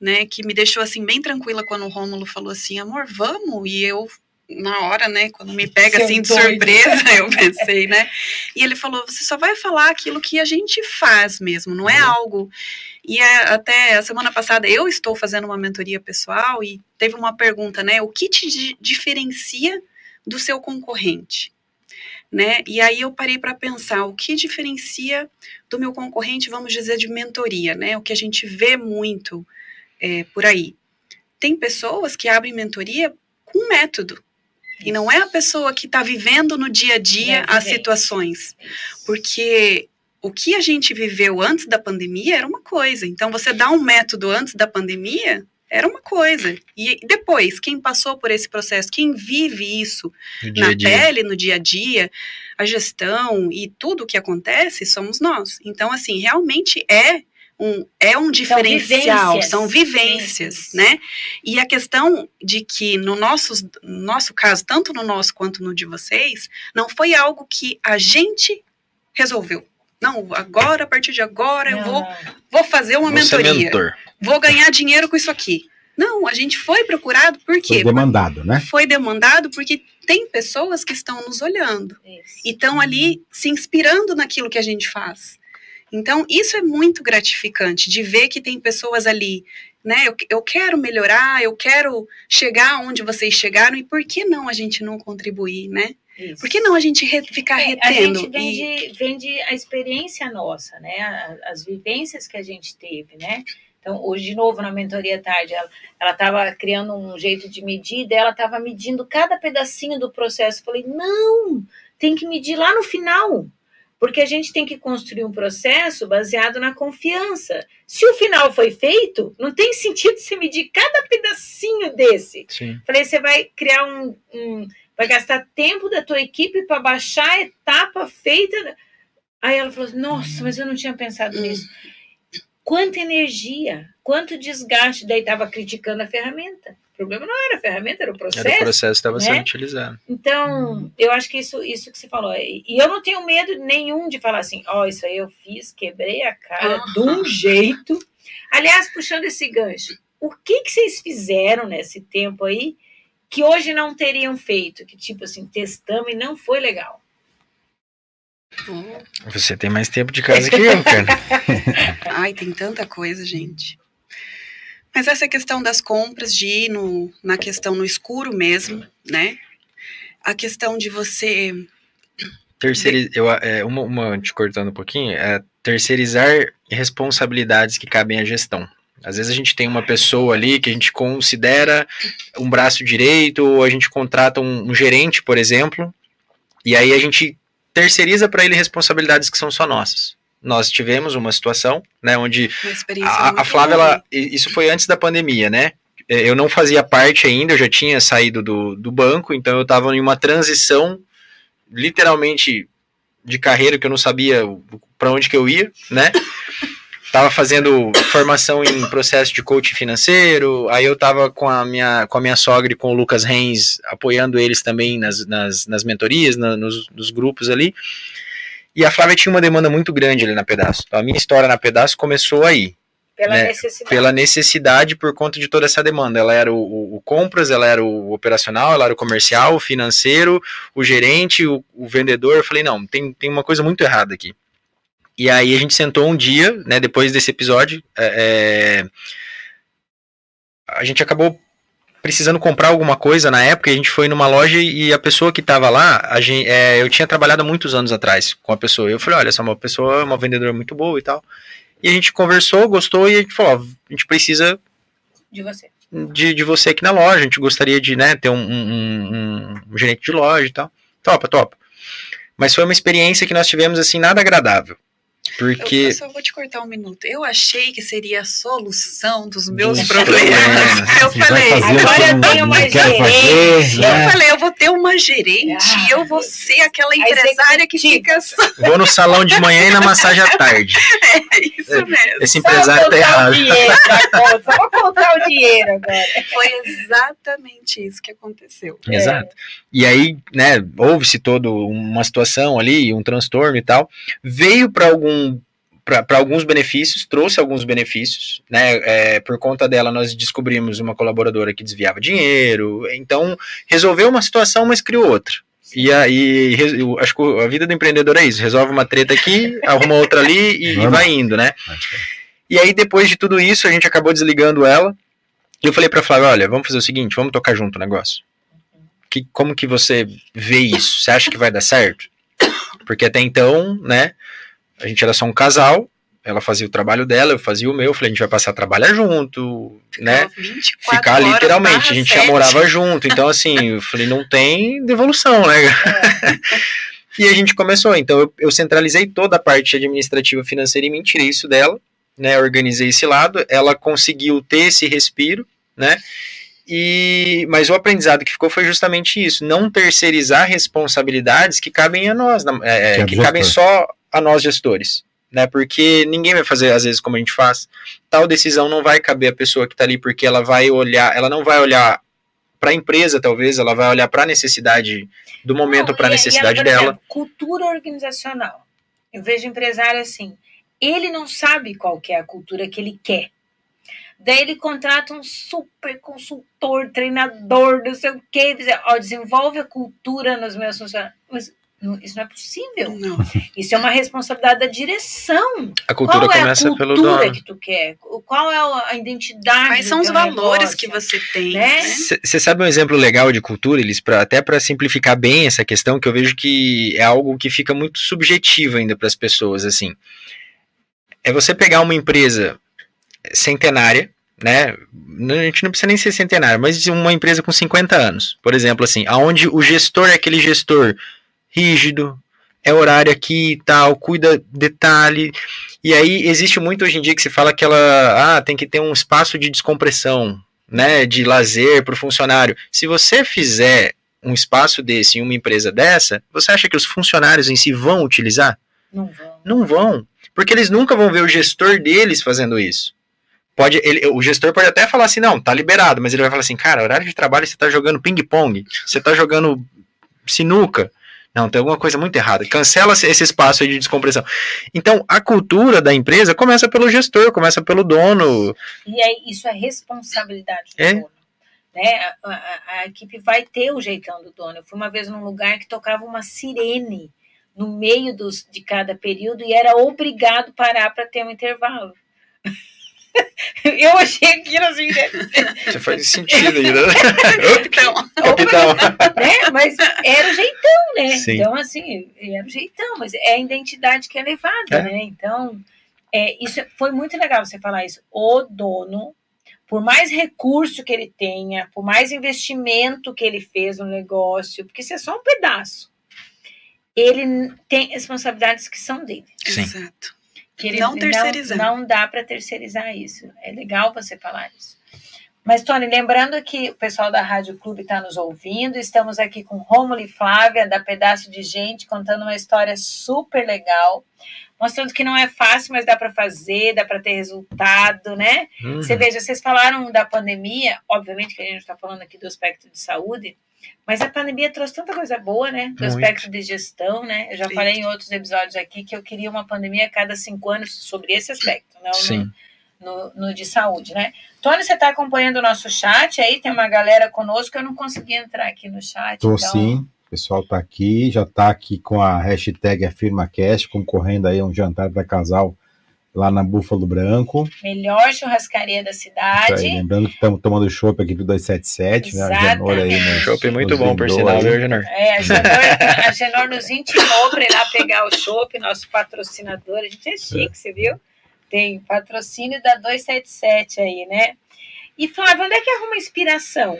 né, que me deixou assim bem tranquila quando o Rômulo falou assim, amor, vamos, e eu na hora, né, quando me pega Seu assim de doido. surpresa, eu pensei, né? E ele falou: você só vai falar aquilo que a gente faz mesmo, não é algo. E é, até a semana passada eu estou fazendo uma mentoria pessoal e teve uma pergunta, né? O que te di- diferencia do seu concorrente? Né? E aí eu parei para pensar o que diferencia do meu concorrente, vamos dizer, de mentoria, né? O que a gente vê muito é, por aí. Tem pessoas que abrem mentoria com método. E não é a pessoa que está vivendo no dia a dia É, as vivente. situações. Porque o que a gente viveu antes da pandemia era uma coisa. Então, você dá um método antes da pandemia era uma coisa. E depois, quem passou por esse processo, quem vive isso No na pele, no dia a dia, a gestão e tudo o que acontece, somos nós. Então, assim, realmente é um, é um diferencial, vivências. são vivências, né? E a questão de que no nosso, no nosso caso, tanto no nosso quanto no de vocês, não foi algo que a gente resolveu. Não, agora, a partir de agora, eu vou, vou fazer uma Você é mentoria. mentor. Vou ganhar dinheiro com isso aqui. Não, a gente foi procurado por Foi quê? demandado, né? Foi demandado porque tem pessoas que estão nos olhando Isso. e estão ali se inspirando naquilo que a gente faz. Então, isso é muito gratificante de ver que tem pessoas ali, né? Eu, eu quero melhorar, eu quero chegar onde vocês chegaram e por que não a gente não contribuir, né? Isso. Por que não a gente re- ficar É, retendo? A gente E- vende, vende a experiência nossa, né? As vivências que a gente teve, né? Então, hoje, de novo, na mentoria tarde, ela estava criando um jeito de medir, daí ela estava medindo cada pedacinho do processo. Eu falei, não, tem que medir lá no final. Porque a gente tem que construir um processo baseado na confiança. Se o final foi feito, não tem sentido você medir cada pedacinho desse. Sim. Falei, você vai criar um, um- vai gastar tempo da tua equipe para baixar a etapa feita. Aí ela falou: Nossa, mas eu não tinha pensado nisso. Quanta energia, quanto desgaste. Daí estava criticando a ferramenta. O problema não era a ferramenta, era o processo. Era o processo que estava né? sendo utilizado. Então, eu acho que isso, isso que você falou. E eu não tenho medo nenhum de falar assim: Ó, isso aí eu fiz, quebrei a cara Aham. de um jeito. Aliás, puxando esse gancho, o que, que vocês fizeram nesse tempo aí que hoje não teriam feito? Que tipo assim, testamos e não foi legal. Você tem mais tempo de casa que eu, cara. Ai, tem tanta coisa, gente. Mas essa questão das compras, de ir no, na questão no escuro mesmo, né? A questão de você. Terceiriz... eu, é, uma, uma, te cortando um pouquinho, é terceirizar responsabilidades que cabem à gestão. Às vezes a gente tem uma pessoa ali que a gente considera um braço direito, ou a gente contrata um, um gerente, por exemplo, e aí a gente terceiriza para ele responsabilidades que são só nossas. Nós tivemos uma situação, né, onde a, a Flávia, ela, isso foi antes da pandemia, né? É, Eu não fazia parte ainda, eu já tinha saído do, do banco, então eu estava em uma transição, literalmente, de carreira que eu não sabia para onde que eu ia, né? Tava fazendo formação em processo de coaching financeiro, aí eu tava com a minha, com a minha sogra e com o Lucas Reis, apoiando eles também nas, nas, nas mentorias, na- nos, nos grupos ali. E a Flávia tinha uma demanda muito grande ali na Pedaço. Então, a minha história na Pedaço começou aí Pela Né, necessidade. pela necessidade por conta de toda essa demanda. Ela era o, o- o compras, ela era o operacional, ela era o comercial, o financeiro, o gerente, o, o vendedor. Eu falei, não, tem, tem uma coisa muito errada aqui. E aí a gente sentou um dia, né, depois desse episódio, é, é, a gente acabou precisando comprar alguma coisa na época, e a gente foi numa loja e a pessoa que estava lá, a gente, é, eu tinha trabalhado há muitos anos atrás com a pessoa. Eu falei, olha, essa é uma pessoa, uma vendedora muito boa e tal. E a gente conversou, gostou, e a gente falou, ó, a gente precisa de você. de, de você aqui na loja, a gente gostaria de né, ter um, um- um- um gerente de loja e tal. Topa, topa. Mas foi uma experiência que nós tivemos, assim, nada agradável. Eu, Porque... eu só vou te cortar um minuto. Eu achei que seria a solução dos meus Dos problemas. problemas. Eu falei, agora que eu não- tenho uma gerente. fazer, eu né? falei, eu vou ter uma gerente Ah, e eu vou ser aquela empresária que fica só. Vou no salão de manhã e na massagem à tarde. É isso mesmo. Esse empresário tá errado. Só vou contar o dinheiro agora. Foi exatamente isso que aconteceu. Exato. E aí, né, houve-se toda uma situação ali, um transtorno e tal. Veio para algum para alguns benefícios, trouxe alguns benefícios, né? é, por conta dela, nós descobrimos uma colaboradora que desviava dinheiro, então resolveu uma situação, mas criou outra. E aí, acho que a vida do empreendedor é isso: resolve uma treta aqui, arruma outra ali e, e vai indo, né? E aí, depois de tudo isso, a gente acabou desligando ela. E eu falei pra Flávia: olha, vamos fazer o seguinte, vamos tocar junto o negócio. Que, como que você vê isso? Você acha que vai dar certo? Porque até então, né, a gente era só um casal, ela fazia o trabalho dela, eu fazia o meu, eu falei, a gente vai passar a trabalhar junto, né? Ficava 24 Ficar horas literalmente, a gente já sete. morava junto, então assim, eu falei, não tem devolução, né? e a gente começou, então eu, eu centralizei toda a parte administrativa financeira em mim, tirei isso dela, né, organizei esse lado, ela conseguiu ter esse respiro, né, e, mas o aprendizado que ficou foi justamente isso, não terceirizar responsabilidades que cabem a nós, na- é, Que é que cabem só a nós gestores, né, porque ninguém vai fazer às vezes como a gente faz, tal decisão não vai caber a pessoa que está ali, porque ela vai olhar, ela não vai olhar para a empresa, talvez, ela vai olhar para a necessidade do momento, para a e- e necessidade por dela. exemplo, cultura organizacional. Eu vejo empresário assim, ele não sabe qual é a cultura que ele quer. Daí ele contrata um super consultor, treinador, não sei o quê, dizer, ó, desenvolve a cultura nos meus funcionários. Mas Isso não é possível. Não. Isso é uma responsabilidade da direção. A cultura Qual é a começa pelo cultura dono. que tu quer? Qual é a identidade Quais são os valores negócio? que você tem, Né? né? Você sabe um exemplo legal de cultura, Elis, pra, até para simplificar bem essa questão, que eu vejo que é algo que fica muito subjetivo ainda para as pessoas, assim. É você pegar uma empresa centenária, né? A gente não precisa nem ser centenária, mas uma empresa com 50 anos, por exemplo, assim, aonde o gestor é aquele gestor rígido, é horário aqui e tal, cuida detalhe. E aí existe muito hoje em dia que se fala que ela ah, tem que ter um espaço de descompressão, né, de lazer para o funcionário. Se você fizer um espaço desse em uma empresa dessa, você acha que os funcionários em si vão utilizar? Não vão. Não vão, porque eles nunca vão ver o gestor deles fazendo isso. Pode, ele- o gestor pode até falar assim, não, tá liberado, mas ele vai falar assim, cara, horário de trabalho você tá jogando ping-pong, você tá jogando sinuca. Não, tem alguma coisa muito errada. Cancela esse espaço aí de descompressão. Então, a cultura da empresa começa pelo gestor, começa pelo dono. E aí, isso é responsabilidade do É. dono. Né? A, a- a equipe vai ter o jeitão do dono. Eu fui uma vez num lugar que tocava uma sirene no meio dos, de cada período e era obrigado parar para ter um intervalo. Eu achei aquilo assim, né? Já faz sentido aí, né? Então, Capitão. né? Mas era o jeitão, né? Sim. Então, assim, era o jeitão, mas é a identidade que é levada, É. né? Então, é, isso foi muito legal você falar isso. O dono, por mais recurso que ele tenha, por mais investimento que ele fez no negócio, porque isso é só um pedaço, ele tem responsabilidades que são dele. Sim. exato. Que ele Não terceirizar. Não, dá para terceirizar isso. É legal você falar isso. Mas, Tony, lembrando que o pessoal da Rádio Clube está nos ouvindo, estamos aqui com Rômulo e Flávia, da Pedaço de Gente, contando uma história super legal, mostrando que não é fácil, mas dá para fazer, dá para ter resultado, né? Uhum. Você veja, vocês falaram da pandemia, obviamente que a gente está falando aqui do aspecto de saúde, mas a pandemia trouxe tanta coisa boa, né? Do Muito. aspecto de gestão, né? Eu já Sim. falei em outros episódios aqui que eu queria uma pandemia a cada cinco anos sobre esse aspecto, não Sim. no, no, no de saúde, né? Tony, você está acompanhando o nosso chat aí? Tem uma galera conosco, eu não consegui entrar aqui no chat. Tô então... sim. O pessoal tá aqui, já tá aqui com a hashtag AfirmaCast, concorrendo aí a um jantar para casal lá na Búfalo Branco. Melhor churrascaria da Isso aí, cidade. lembrando que estamos tomando chopp aqui do 277, né? A Genor aí, né? Chopp muito nos bom, por sinal, viu, Genor? É, a Genor, a Genor nos intimou para ir lá pegar o chopp, nosso patrocinador. A gente é chique, você viu? Tem patrocínio da 277 aí, né? E Flávio, onde é que arruma inspiração?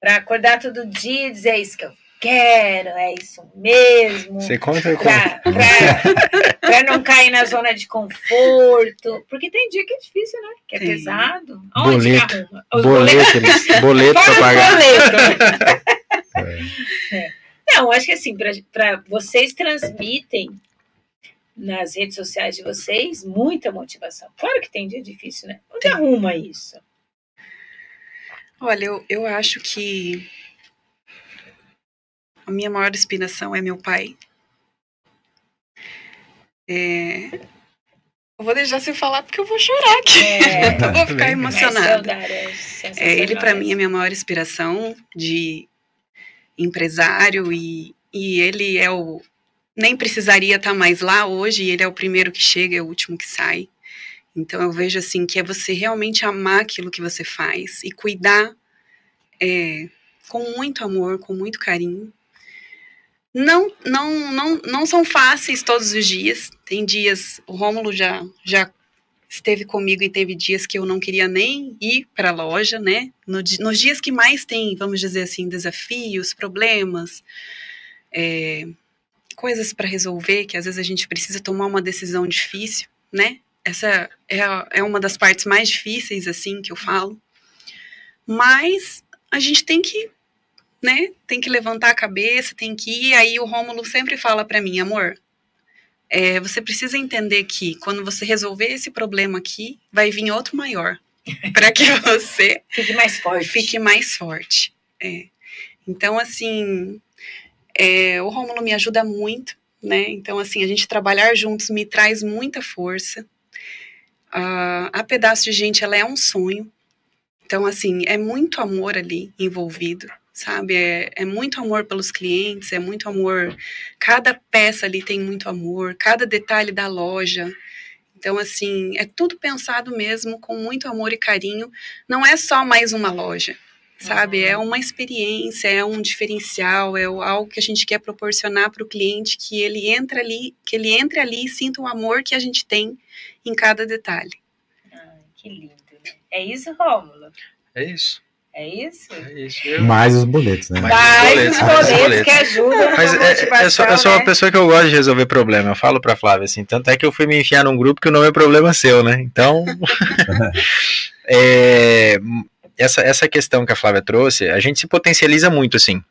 Para acordar todo dia e dizer é isso que eu quero, é isso mesmo. Você conta com. Pra, pra, pra não cair na zona de conforto. Porque tem dia que é difícil, né? Que é pesado. Aonde Boleto. que arruma? Os Boleto, boleto pra Fora o pagar. boleto. É. Não, acho que assim, para vocês transmitem nas redes sociais de vocês muita motivação. Claro que tem dia difícil, né? Onde arruma isso? Olha, eu, eu acho que a minha maior inspiração é meu pai. É, Eu vou deixar você falar porque eu vou chorar aqui. É, eu vou ficar emocionada. é É, ele para mim é minha maior inspiração de empresário e, e ele é o nem precisaria estar mais lá hoje e ele é o primeiro que chega é o último que sai então eu vejo assim que é você realmente amar aquilo que você faz e cuidar é, com muito amor com muito carinho não não não não são fáceis todos os dias tem dias o Rômulo já já esteve comigo e teve dias que eu não queria nem ir para a loja, né? No nos dias que mais tem, vamos dizer assim, desafios, problemas, é, coisas para resolver, que às vezes a gente precisa tomar uma decisão difícil, né? Essa é, é uma das partes mais difíceis, assim, que eu falo. Mas a gente tem que, né? Tem que levantar a cabeça, tem que ir. Aí o Rômulo sempre fala para mim, amor, é, você precisa entender que quando você resolver esse problema aqui, vai vir outro maior. para que você Fique mais forte. fique mais forte. É. Então, assim, é, o Rômulo me ajuda muito, né? Então, assim, a gente trabalhar juntos me traz muita força. Ah, a pedaço de gente, ela é um sonho. Então, assim, é muito amor ali envolvido, sabe? É, é muito amor pelos clientes, é muito amor. Cada peça ali tem muito amor, cada detalhe da loja. Então, assim, é tudo pensado mesmo com muito amor e carinho. Não é só mais uma loja, sabe? É uma experiência, é um diferencial, é algo que a gente quer proporcionar para o cliente que ele entra ali, que ele entre ali e sinta o amor que a gente tem em cada detalhe. Ah, que lindo, né? É isso, Rômulo? É isso. É isso? É isso. Eu- Mais os boletos, né? Mais Mais boletos, os mais boletos boletos. que ajudam Mas é, é, eu, sou, eu sou uma né? pessoa que eu gosto de resolver problema. Eu falo pra Flávia assim. Tanto é que eu fui me enfiar num grupo que o nome é problema seu, né? Então. é, essa, essa questão que a Flávia trouxe, a gente se potencializa muito, assim.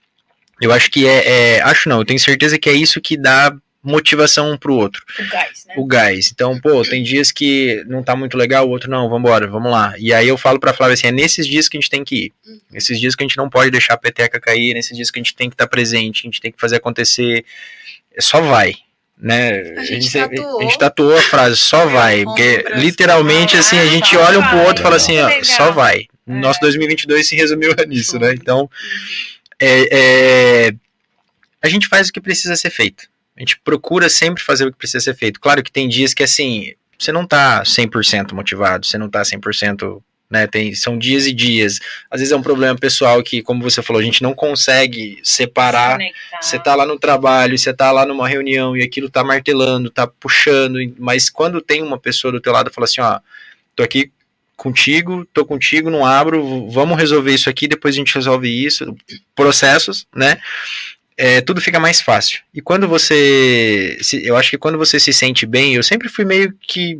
Eu acho que é, é- Acho não, eu tenho certeza que é isso que dá motivação um pro outro. O gás, né? o gás. Então, pô, tem dias que não tá muito legal, o outro não, vambora, vamos lá. E aí eu falo pra Flávia assim, é nesses dias que a gente tem que ir. Nesses dias que a gente não pode deixar a peteca cair, nesses dias que a gente tem que estar presente, a gente tem que fazer acontecer. É Só vai. Né? A gente tatuou. a gente tatuou a frase, só vai. Porque literalmente, vai, assim, a gente só olha um pro outro e fala assim, ó, Legal. só vai. É. Nosso 2022 se resumiu nisso, né? Então, é, é, a gente faz o que precisa ser feito. A gente procura sempre fazer o que precisa ser feito. Claro que tem dias que, assim, você não tá 100% motivado, você não tá 100%, né, tem, são dias e dias. Às vezes é um problema pessoal que, como você falou, a gente não consegue separar você tá lá no trabalho, você tá lá numa reunião e aquilo tá martelando, tá puxando, mas quando tem uma pessoa do teu lado e fala assim, ó, tô aqui contigo, tô contigo, não abro, vamos resolver isso aqui, depois a gente resolve isso, processos, né? É, tudo fica mais fácil. E quando você, se- eu acho que quando você se sente bem, eu sempre fui meio que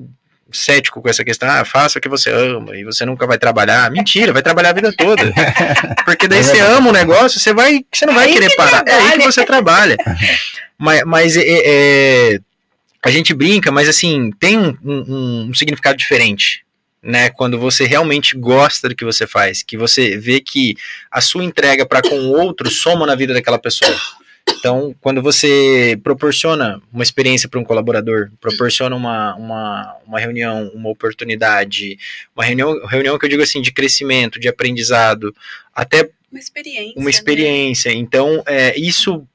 cético com essa questão, ah, faça o que você ama e você nunca vai trabalhar. Mentira, vai trabalhar a vida toda. Porque daí É você ama o negócio, você vai, você não vai Aí querer que parar. É aí que trabalha. você trabalha. mas mas é, é, a gente brinca, mas assim, tem um, um- um significado diferente. Né, quando você realmente gosta do que você faz, que você vê que a sua entrega para com o outro soma na vida daquela pessoa. Então, quando você proporciona uma experiência para um colaborador, proporciona uma, uma, uma reunião, uma oportunidade, uma reunião, reunião que eu digo assim, de crescimento, de aprendizado, até Uma experiência. uma né? experiência. Então, é, isso,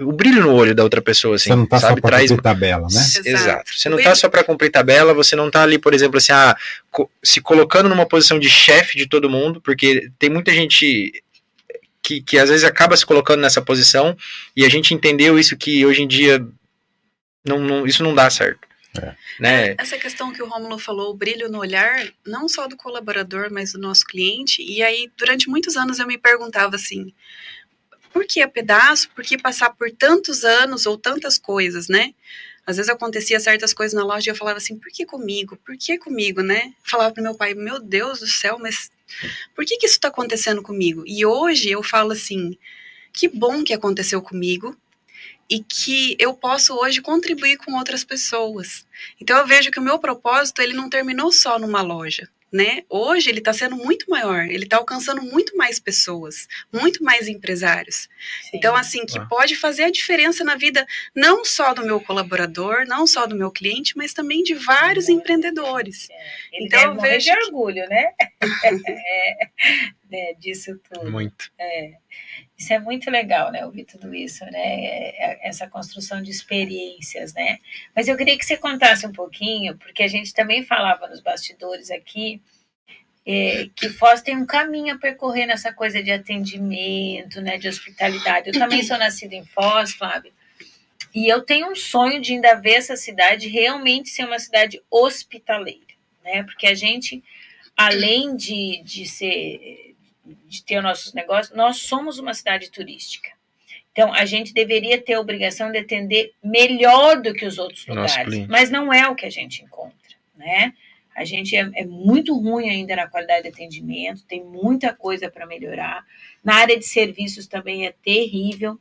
o brilho no olho da outra pessoa, assim, Você não tá sabe, só pra traz cumprir tabela, né? Exato. Exato. Você não tá só para cumprir tabela, você não tá ali, por exemplo, assim, ah, co- se colocando numa posição de chefe de todo mundo, porque tem muita gente que, que às vezes acaba se colocando nessa posição e a gente entendeu isso que hoje em dia não, não- isso não dá certo. É. Né? Essa questão que o Rômulo falou, o brilho no olhar, não só do colaborador, mas do nosso cliente. E aí, durante muitos anos, eu me perguntava assim: por que a pedaço? Por que passar por tantos anos ou tantas coisas, né? Às vezes acontecia certas coisas na loja e eu falava assim: por que comigo? Por que comigo, né? Falava pro meu pai: meu Deus do céu, mas por que, que isso está acontecendo comigo? E hoje eu falo assim: que bom que aconteceu comigo e que eu posso hoje contribuir com outras pessoas. Então eu vejo que o meu propósito ele não terminou só numa loja, né? Hoje ele está sendo muito maior, ele está alcançando muito mais pessoas, muito mais empresários. Sim. Então assim que Ah. pode fazer a diferença na vida não só do meu colaborador, não só do meu cliente, mas também de vários empreendedores. Ele então, deve eu vejo de que- orgulho, né? é, né, disso tudo. Muito. É. Isso é muito legal, né? Ouvir tudo isso, né? É- é- Essa construção de experiências, né? Mas eu queria que você contasse um pouquinho, porque a gente também falava nos bastidores aqui, é, que Foz tem um caminho a percorrer nessa coisa de atendimento, né? De hospitalidade. Eu também sou nascida em Foz, Flávio. E eu tenho um sonho de ainda ver essa cidade realmente ser uma cidade hospitaleira, né? Porque a gente, além de, de ser de ter os nossos negócios, nós somos uma cidade turística. Então, a gente deveria ter a obrigação de atender melhor do que os outros lugares, mas não é o que a gente encontra, né? A gente é, é muito ruim ainda na qualidade de atendimento, tem muita coisa para melhorar. Na área de serviços também é terrível.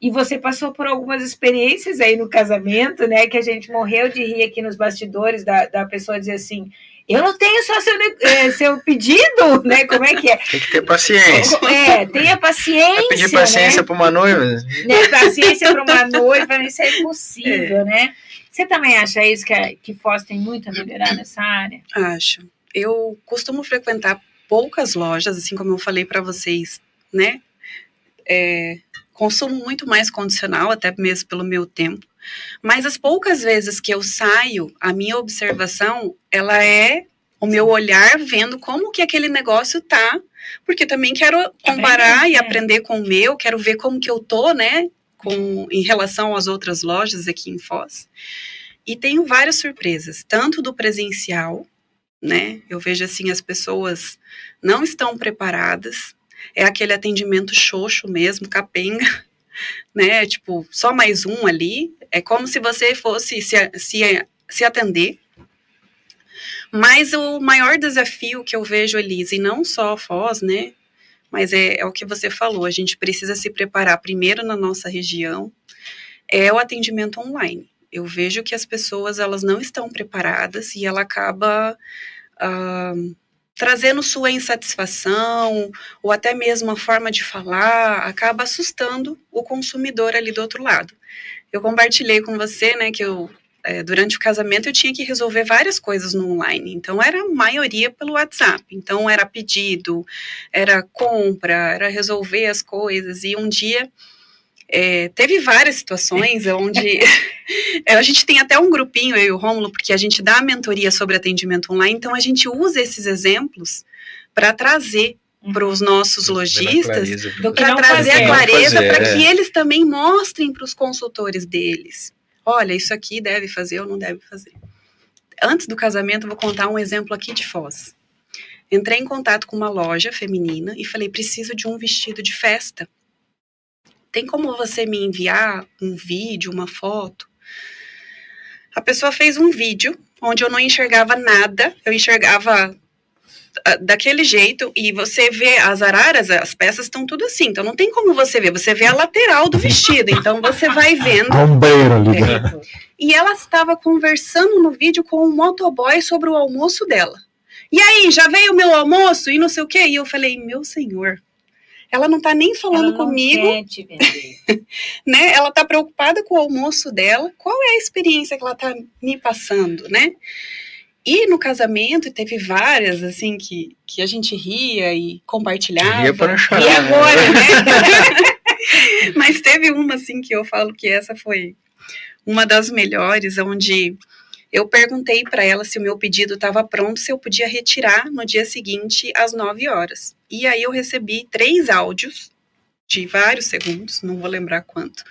E você passou por algumas experiências aí no casamento, né? Que a gente morreu de rir aqui nos bastidores da, da pessoa dizer assim: eu não tenho só seu, eh, seu pedido, né? Como é que é? Tem que ter paciência. É, tenha paciência. Vai pedir paciência né? para uma noiva. né? Paciência para uma noiva, isso é impossível, né? Você também acha isso que, que Foz tem muito a melhorar nessa área? Acho. Eu costumo frequentar poucas lojas, assim como eu falei para vocês, né? é, consumo muito mais condicional, até mesmo pelo meu tempo. Mas as poucas vezes que eu saio, a minha observação, ela é o meu olhar vendo como que aquele negócio tá, porque também quero comparar e aprender com o meu, quero ver como que eu tô, né, com em relação às outras lojas aqui em Foz. E tenho várias surpresas, tanto do presencial, né? Eu vejo assim as pessoas não estão preparadas. É aquele atendimento xoxo mesmo, capenga, né? Tipo, só mais um ali. É como se você fosse se, se, se atender. Mas o maior desafio que eu vejo, Elise, e não só a Foz, né? Mas é, é o que você falou, a gente precisa se preparar primeiro na nossa região, é o atendimento online. Eu vejo que as pessoas elas não estão preparadas e ela acaba uh, trazendo sua insatisfação ou até mesmo a forma de falar, acaba assustando o consumidor ali do outro lado. Eu compartilhei com você, né, que eu é, durante o casamento eu tinha que resolver várias coisas no online, então era a maioria pelo WhatsApp. Então era pedido, era compra, era resolver as coisas. E um dia é, teve várias situações onde a gente tem até um grupinho, eu e o Rômulo, porque a gente dá mentoria sobre atendimento online, então a gente usa esses exemplos para trazer para os nossos lojistas, para trazer fazer. a clareza, para é. que eles também mostrem para os consultores deles. Olha, isso aqui deve fazer ou não deve fazer. Antes do casamento, vou contar um exemplo aqui de Foz. Entrei em contato com uma loja feminina e falei: preciso de um vestido de festa tem como você me enviar um vídeo, uma foto? A pessoa fez um vídeo onde eu não enxergava nada, eu enxergava ah, daquele jeito e você vê as araras, as peças estão tudo assim, então não tem como você ver, você vê a lateral do vestido, então você vai vendo. um banheiro ali. Né? E ela estava conversando no vídeo com um motoboy sobre o almoço dela. E aí, já veio o meu almoço e não sei o quê? E eu falei, meu senhor, ela não está nem falando comigo. né? Ela está preocupada com o almoço dela. Qual é a experiência que ela está me passando, né? E no casamento teve várias, assim, que, que a gente ria e compartilhava. Ria para chorar. E agora, né? Mas teve uma, assim, que eu falo que essa foi uma das melhores, onde eu perguntei para ela se o meu pedido estava pronto, se eu podia retirar no dia seguinte às 9 horas. E aí eu recebi três áudios de vários segundos, não vou lembrar quanto,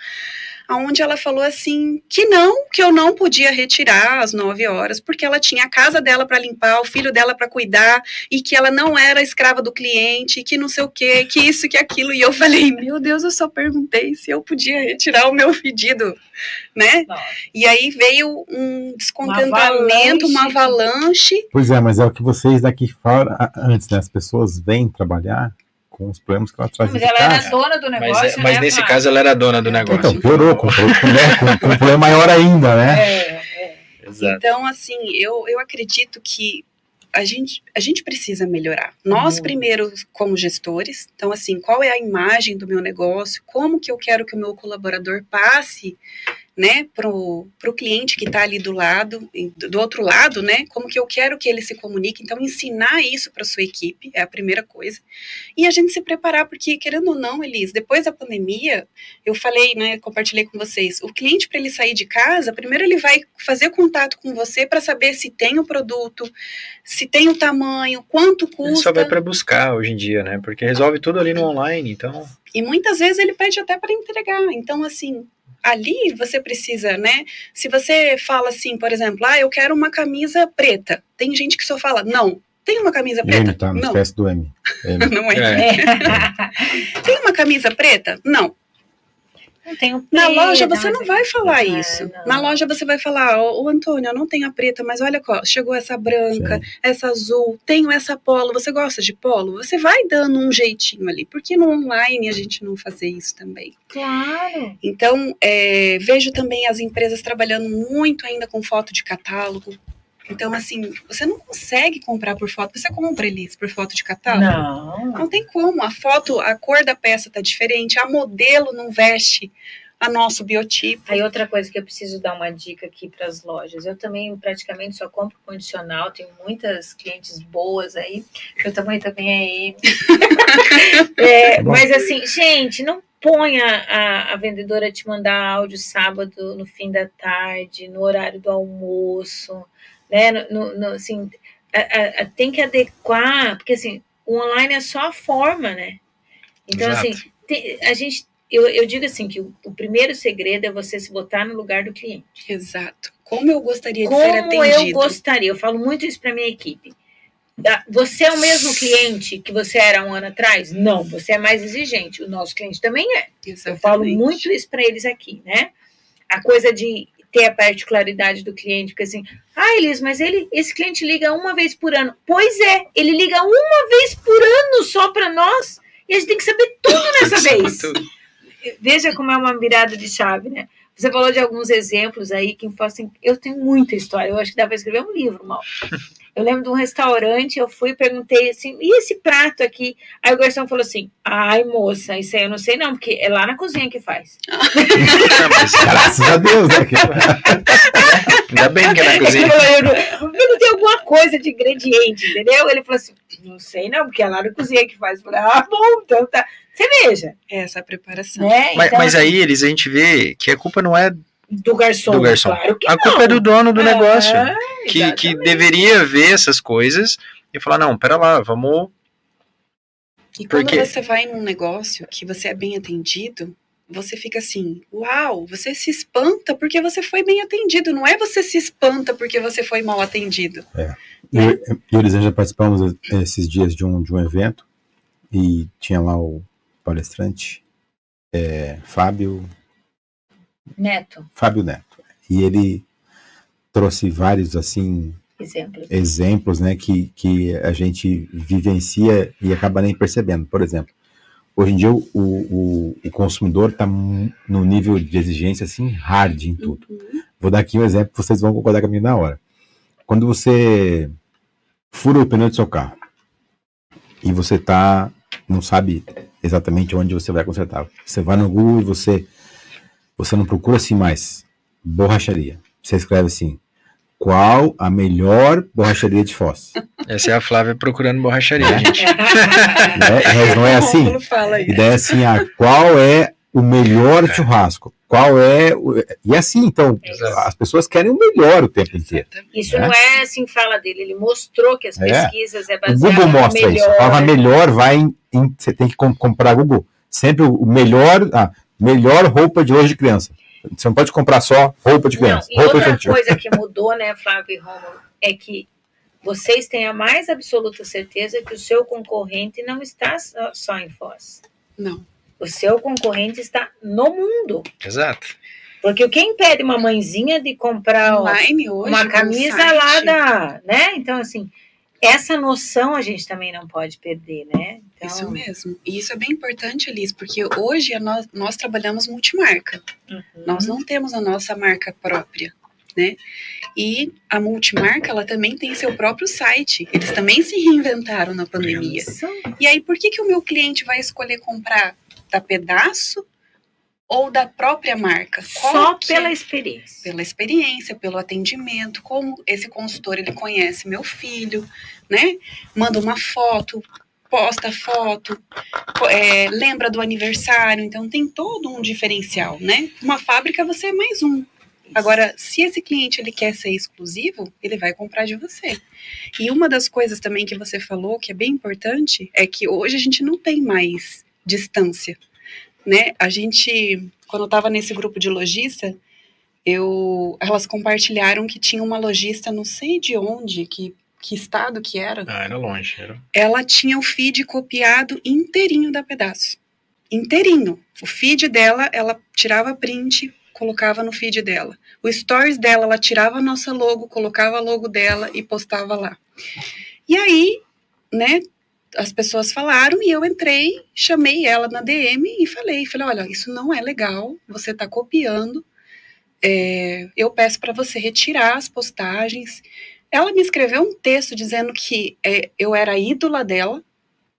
onde ela falou assim que não, que eu não podia retirar às 9 horas, porque ela tinha a casa dela para limpar, o filho dela para cuidar, e que ela não era escrava do cliente, que não sei o que, que isso, que aquilo. E eu falei, meu Deus, eu só perguntei se eu podia retirar o meu pedido, né? Nossa. E aí veio um descontentamento, uma avalanche. uma avalanche. Pois é, mas é o que vocês daqui fora, antes, né? As pessoas vêm trabalhar com os problemas que ela traz. Mas ela casa. era dona do negócio. Mas, é, mas né, nesse caso ela era dona do negócio. Então, piorou, com, com, né, com, com um problema maior ainda, né? É, é. Exato. Então, assim, eu, eu acredito que a gente, a gente precisa melhorar. Nós, uhum. primeiro, como gestores, então, assim, qual é a imagem do meu negócio? Como que eu quero que o meu colaborador passe né, para o cliente que está ali do lado, do outro lado, né, como que eu quero que ele se comunique. Então, ensinar isso para sua equipe é a primeira coisa. E a gente se preparar, porque, querendo ou não, Elis, depois da pandemia, eu falei, né, compartilhei com vocês, o cliente, para ele sair de casa, primeiro ele vai fazer contato com você para saber se tem o produto, se tem o tamanho, quanto custa. Ele só vai para buscar hoje em dia, né, porque resolve tudo ali no online, então... E muitas vezes ele pede até para entregar. Então, assim, ali você precisa, né? Se você fala assim, por exemplo, ah, eu quero uma camisa preta. Tem gente que só fala, não, tem uma camisa preta? M, tá, não esquece do M. M. não é. é. tem uma camisa preta? Não. Não tenho preta, Na loja você não vai falar isso. Não. Na loja você vai falar, ô, Antônio, eu não tenho a preta, mas olha, chegou essa branca, Sim. essa azul, tenho essa polo, você gosta de polo? Você vai dando um jeitinho ali, porque no online a gente não fazer isso também. Claro. Então, é, vejo também as empresas trabalhando muito ainda com foto de catálogo, então, assim, você não consegue comprar por foto. Você compra, Elis, por foto de catálogo? Não. Não tem como. A foto, a cor da peça tá diferente, a modelo não veste a nosso biotipo. Aí outra coisa que eu preciso dar uma dica aqui para as lojas. Eu também praticamente só compro condicional, tenho muitas clientes boas aí. Meu tamanho também é M. É, mas assim, gente, não ponha a, a vendedora te mandar áudio sábado no fim da tarde, no horário do almoço, né? No, no, assim, a, a, tem que adequar, porque assim, o online é só a forma, né? Então, Exato. assim, tem- a gente. Eu, eu digo assim que o, o primeiro segredo é você se botar no lugar do cliente. Exato. Como eu gostaria de ser Como eu atendido. gostaria, eu falo muito isso para minha equipe. Ah, Você é o mesmo cliente que você era um ano atrás? Não, você é mais exigente. O nosso cliente também é. Eu falo Exatamente. muito isso para eles aqui, né? A coisa de ter a particularidade do cliente, porque assim, ah, Elis, mas ele, esse cliente liga uma vez por ano. Pois é, ele liga uma vez por ano só para nós e a gente tem que saber tudo nessa vez. Tudo. Veja como é uma virada de chave, né? Você falou de alguns exemplos aí que fala assim, eu tenho muita história, eu acho que dá para escrever um livro, mal. Eu lembro de um restaurante, eu fui e perguntei assim, e esse prato aqui? Aí o garçom falou assim, ai moça, isso aí eu não sei não, porque é lá na cozinha que faz. Graças a Deus, né? ainda bem que é na Ele cozinha. falou, eu, não, eu não tenho alguma coisa de ingrediente, entendeu? Ele falou assim, não sei não, porque é lá na cozinha que faz. Eu falei, ah, bom, então tá. Você veja, Essa é a preparação. né? Mas, Então, mas aí, eles a gente vê que a culpa não é do garçom, do garçom. claro que a culpa não. é do dono do Ah, negócio. Que, que exatamente. deveria ver essas coisas e falar, não, pera lá, vamos. E quando Porque- você vai num negócio que você é bem atendido, você fica assim, uau, você se espanta porque você foi bem atendido. Não é você se espanta porque você foi mal atendido. Eu eu e o Elisângela participamos esses dias de um, de um evento e tinha lá o palestrante é, Fábio, Neto, Fábio Neto. E ele trouxe vários assim exemplo. exemplos né, que, que a gente vivencia e acaba nem percebendo. Por exemplo, hoje em dia o, o, o consumidor está no nível de exigência assim hard em tudo. Vou dar aqui um exemplo, vocês vão concordar comigo na hora. Quando você fura o pneu do seu carro e você tá, não sabe exatamente onde você vai consertar. Você vai no Google e você, você não procura assim mais borracharia. Você escreve assim, qual a melhor borracharia de Foz? Essa é a Flávia procurando borracharia, É. gente. Né? Mas não é assim? Rômulo fala E daí assim, ah, qual é o melhor churrasco? Qual é. O... E assim, então, Exato. as pessoas querem o melhor o tempo inteiro. Isso É. não é assim fala dele, ele mostrou que as É. pesquisas é O baseado Google no mostra isso. A palavra melhor vai em. em- você tem que com- comprar Google. Sempre o o melhor. Ah, melhor roupa de hoje de criança. Você não pode comprar só roupa de Não, criança. e roupa outra infantil. coisa que mudou, né, Flávio e Romulo, é que vocês têm a mais absoluta certeza que o seu concorrente não está só- só em Foz. Não. O seu concorrente está no mundo. Exato. Porque quem pede uma mãezinha de comprar Online hoje. uma camisa site, lá da. né? Então, assim, essa noção a gente também não pode perder, né? Então, Isso mesmo. E isso é bem importante, Elis, porque hoje nós, nós trabalhamos multimarca. uhum. Nós não temos a nossa marca própria, né? E a multimarca, ela também tem seu próprio site. Eles também se reinventaram na pandemia. Isso. E aí, por que, que o meu cliente vai escolher comprar da pedaço ou da própria marca? Qual Só que pela experiência. pela experiência, pelo atendimento, como esse consultor ele conhece meu filho, né? Manda uma foto, posta foto, é, lembra do aniversário, então tem todo um diferencial, né? Uma fábrica você é mais um. Agora, se esse cliente ele quer ser exclusivo, ele vai comprar de você. E uma das coisas também que você falou que é bem importante é que hoje a gente não tem mais distância, né? A gente, quando eu estava nesse grupo de lojista, eu, elas compartilharam que tinha uma lojista, não sei de onde, que, que estado que era, Ah, era longe. Era... ela tinha o feed copiado inteirinho da pedaço. Inteirinho. O feed dela, ela tirava print, colocava no feed dela. O stories dela, ela tirava a nossa logo, colocava a logo dela e postava lá. E aí, né, as pessoas falaram e eu entrei, chamei ela na DM e falei, falei, olha, isso não é legal, você está copiando, é, eu peço para você retirar as postagens. Ela me escreveu um texto dizendo que é, eu era ídola dela,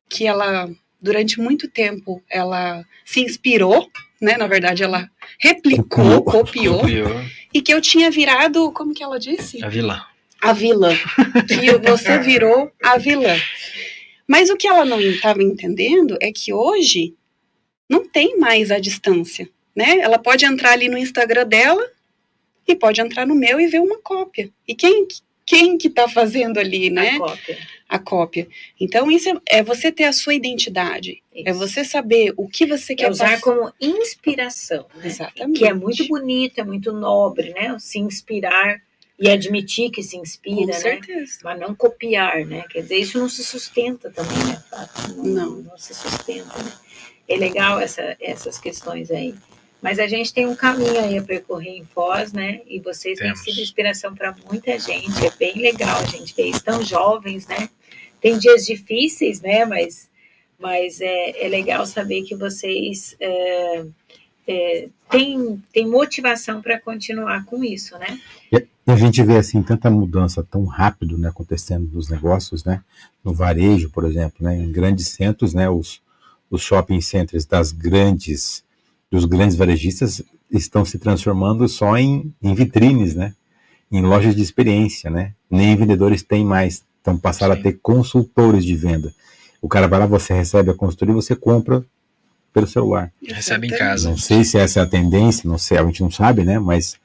que ela durante muito tempo ela se inspirou, né? Na verdade, ela replicou, copiou, Copiou e que eu tinha virado, como que ela disse? a vilã. A vilã. Que você virou a vilã. Mas o que ela não estava entendendo é que hoje não tem mais a distância, né? Ela pode entrar ali no Instagram dela e pode entrar no meu e ver uma cópia. E quem quem que está fazendo ali, né? A cópia. A cópia. Então isso é, é você ter a sua identidade, é Isso. você saber o que você É quer usar passar. como inspiração. né? Exatamente. Que é muito bonito, é muito nobre, né? Se inspirar e admitir que se Com inspira, né? certeza. Mas não copiar, né? Quer dizer, isso não se sustenta também, né? Fábio? Não, Não. não se sustenta, né? É legal essa, essas questões aí. Mas a gente tem um caminho aí a percorrer em Foz, né? E vocês Temos. têm sido inspiração para muita gente. É bem legal a gente ver isso. Tão jovens, né? Tem dias difíceis, né? Mas, mas é, é legal saber que vocês é, é, têm, têm motivação para continuar com isso, né? E a gente vê assim tanta mudança tão rápido, né, acontecendo nos negócios, né, no varejo, por exemplo, né, em grandes centros, né, os, os shopping centers das grandes, dos grandes varejistas estão se transformando só em, em vitrines, né, em lojas de experiência, né, nem vendedores têm mais, então passaram Sim. a ter consultores de venda. O cara vai lá, você recebe a consultoria e você compra pelo celular. Recebe em casa. Não sei se essa é a tendência, não sei, a gente não sabe, né? Mas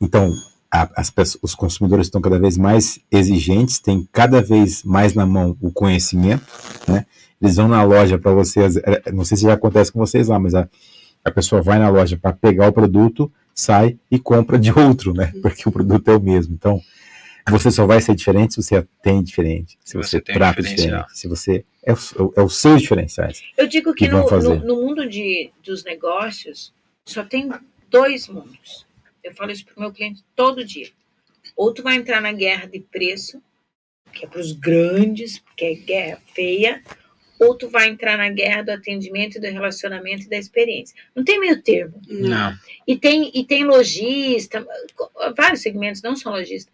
então a- as pessoas- os consumidores estão cada vez mais exigentes, têm cada vez mais na mão o conhecimento, né? Eles vão na loja para vocês, é, não sei se já acontece com vocês lá, mas a, a pessoa vai na loja para pegar o produto, sai e compra de outro, né? Porque o produto é o mesmo. Então você só vai ser diferente se você atende diferente, se Se você, você tem trata diferente, se você é, o- é os seus diferenciais. Eu digo que que no, fazer? no, no mundo de, dos negócios só tem dois mundos. Eu falo isso para o meu cliente todo dia. Ou tu vai entrar na guerra de preço, que é para os grandes, porque é guerra feia, ou tu vai entrar na guerra do atendimento, do relacionamento e da experiência. Não tem meio termo. Não. E tem, e tem lojista, vários segmentos, não só lojista,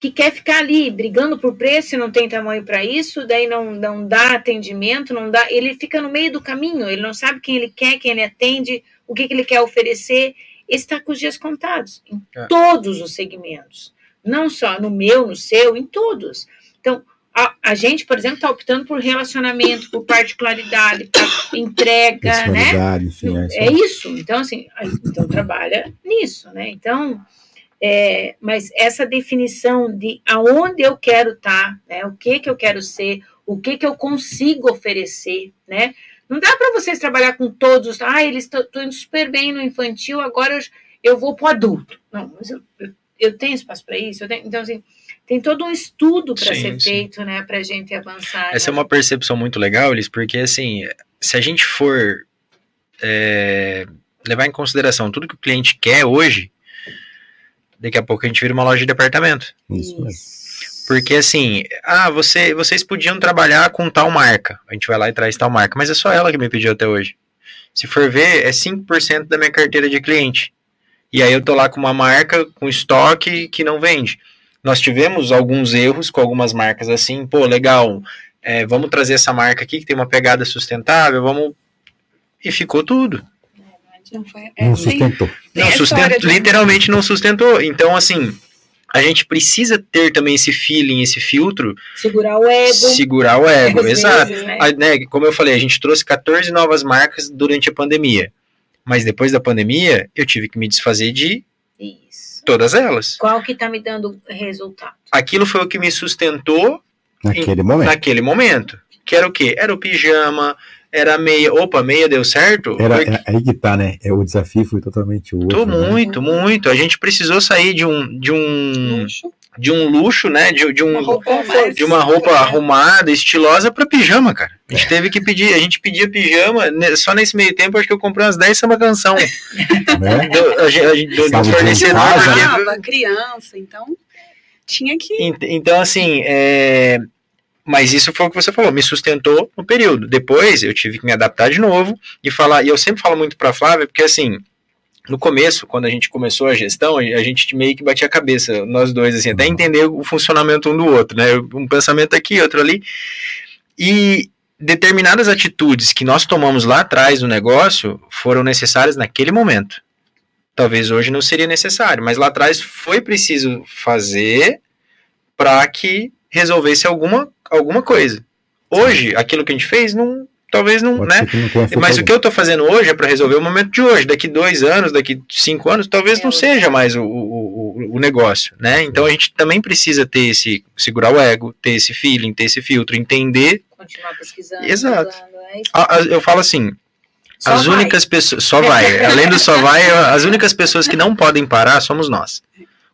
que quer ficar ali brigando por preço e não tem tamanho para isso, daí não, não dá atendimento, não dá. Ele fica no meio do caminho, ele não sabe quem ele quer, quem ele atende, o que, que ele quer oferecer. Esse está com os dias contados, em É. todos os segmentos. Não só no meu, no seu, em todos. Então, a, a gente, por exemplo, está optando por relacionamento, por particularidade, por entrega, né? Enfim, é isso É isso. Então, assim, a- então trabalha nisso, né? Então, é, mas essa definição de aonde eu quero estar, né? O que que eu quero ser, o que que eu consigo oferecer, né? Não dá para vocês trabalhar com todos. Ah, eles estão indo super bem no infantil, agora eu, eu vou para o adulto. Não, mas eu, eu, eu tenho espaço para isso. tenho- então, assim, tem todo um estudo para ser sim. feito, né? Para a gente avançar. Essa é né? uma percepção muito legal, Elis, porque assim, se a gente for é, levar em consideração tudo que o cliente quer hoje, daqui a pouco a gente vira uma loja de departamento. Isso mesmo. Porque assim, ah, você, vocês podiam trabalhar com tal marca. A gente vai lá e traz tal marca, mas é só ela que me pediu até hoje. Se for ver, é 5% da minha carteira de cliente. E aí eu tô lá com uma marca com estoque que não vende. Nós tivemos alguns erros com algumas marcas assim, pô, legal, é, vamos trazer essa marca aqui que tem uma pegada sustentável, vamos. E ficou tudo. Não foi. É, Não sustentou. tem Não de- literalmente não sustentou. Então, assim, a gente precisa ter também esse feeling, esse filtro, Segurar o ego. segurar o ego, exato. vezes, né? A- né, como eu falei, a gente trouxe 14 novas marcas durante a pandemia. Mas depois da pandemia, eu tive que me desfazer de Isso. todas elas. Qual que tá me dando resultado? Aquilo foi o que me sustentou Naquele momento. naquele momento. Que era o quê? Era o pijama, era meia. Opa, meia deu certo? Era, é aí que tá, né? É, o desafio foi totalmente outro. Tô né? muito, muito. A gente precisou sair de um, de um, Luxo, de um luxo, né? De, de uma um, roupa mais- de uma roupa arrumada, estilosa pra pijama, cara. A gente teve que pedir, a gente pedia pijama, né, só nesse meio tempo acho que eu comprei umas 10 samba canção Né? do, a gente- a gente- do- fornecedor. casa, porque- Brava, criança, então tinha que. Ent- Então, assim, é... mas isso foi o que você falou, me sustentou no período. Depois eu tive que me adaptar de novo e falar, e eu sempre falo muito pra Flávia, porque assim, no começo, quando a gente começou a gestão, a gente meio que batia a cabeça, nós dois, assim, até entender o funcionamento um do outro, né? Um pensamento aqui, outro ali. E determinadas atitudes que nós tomamos lá atrás do negócio foram necessárias naquele momento. Talvez hoje não seria necessário, mas lá atrás foi preciso fazer para que resolvesse alguma, alguma coisa. Hoje, aquilo que a gente fez, não, talvez não, Pode né? não Mas o que eu tô fazendo hoje é para resolver o momento de hoje. Daqui dois anos, daqui cinco anos, talvez É não o- seja mais o, o, o- negócio, né? Então a gente também precisa ter esse, segurar o ego, ter esse feeling, ter esse filtro, entender. Continuar pesquisando. Exato. estudando, é Eu falo assim, Só as vai. únicas pessoas, só vai, além do só vai, as únicas pessoas que não podem parar somos nós.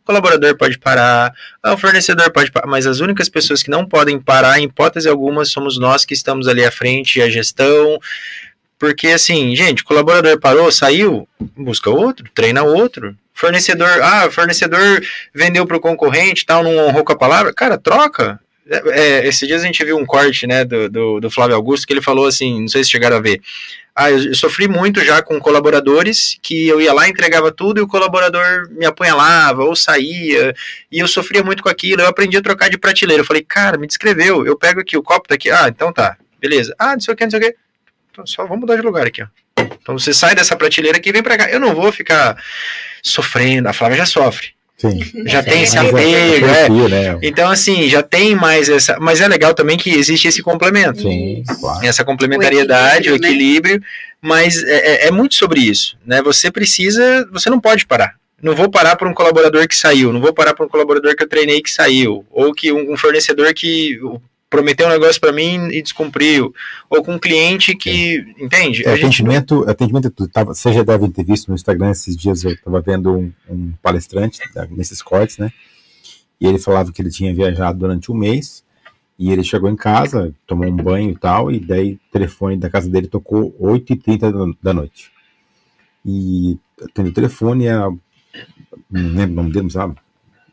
Colaborador pode parar, ah, o fornecedor pode parar, mas as únicas pessoas que não podem parar, em hipótese alguma, somos nós que estamos ali à frente, a gestão, porque assim, gente, colaborador parou, saiu, busca outro, treina outro. Fornecedor, ah, fornecedor vendeu para o concorrente, tal, não honrou com a palavra, cara, troca. É, esses dias a gente viu um corte, né, do, do, do Flávio Augusto, que ele falou assim, não sei se chegaram a ver, ah, eu, eu sofri muito já com colaboradores que eu ia lá, entregava tudo e o colaborador me apunhalava ou saía, e eu sofria muito com aquilo, eu aprendi a trocar de prateleira. Eu falei, cara, me descreveu, eu pego aqui, o copo tá aqui, ah, então tá, beleza. Ah, não sei o que, não sei o que. Então só vamos mudar de lugar aqui, ó. Então você sai dessa prateleira aqui e vem pra cá. Eu não vou ficar sofrendo, a Flávia já sofre. Sim. Já tem esse é- apego, é é. né? Então, assim, já tem mais essa. Mas é legal também que existe esse complemento Sim, claro. essa complementariedade, o O equilíbrio, equilíbrio, mas é, é- é muito sobre isso, né? Você precisa, você não pode parar. Não vou parar por um colaborador que saiu, não vou parar por um colaborador que eu treinei que saiu, ou que um, um fornecedor que prometeu um negócio para mim e descumpriu, ou com um cliente que, entende? É, A gente atendimento, atendimento é tudo. Tava, vocês já devem ter visto no Instagram esses dias, eu estava vendo um, um palestrante tá, nesses cortes, né? E ele falava que ele tinha viajado durante um mês e ele chegou em casa, tomou um banho e tal, e daí o telefone da casa dele tocou 8h30 da- da noite. E atendeu o telefone, era, não lembro o nome dele, não sabe?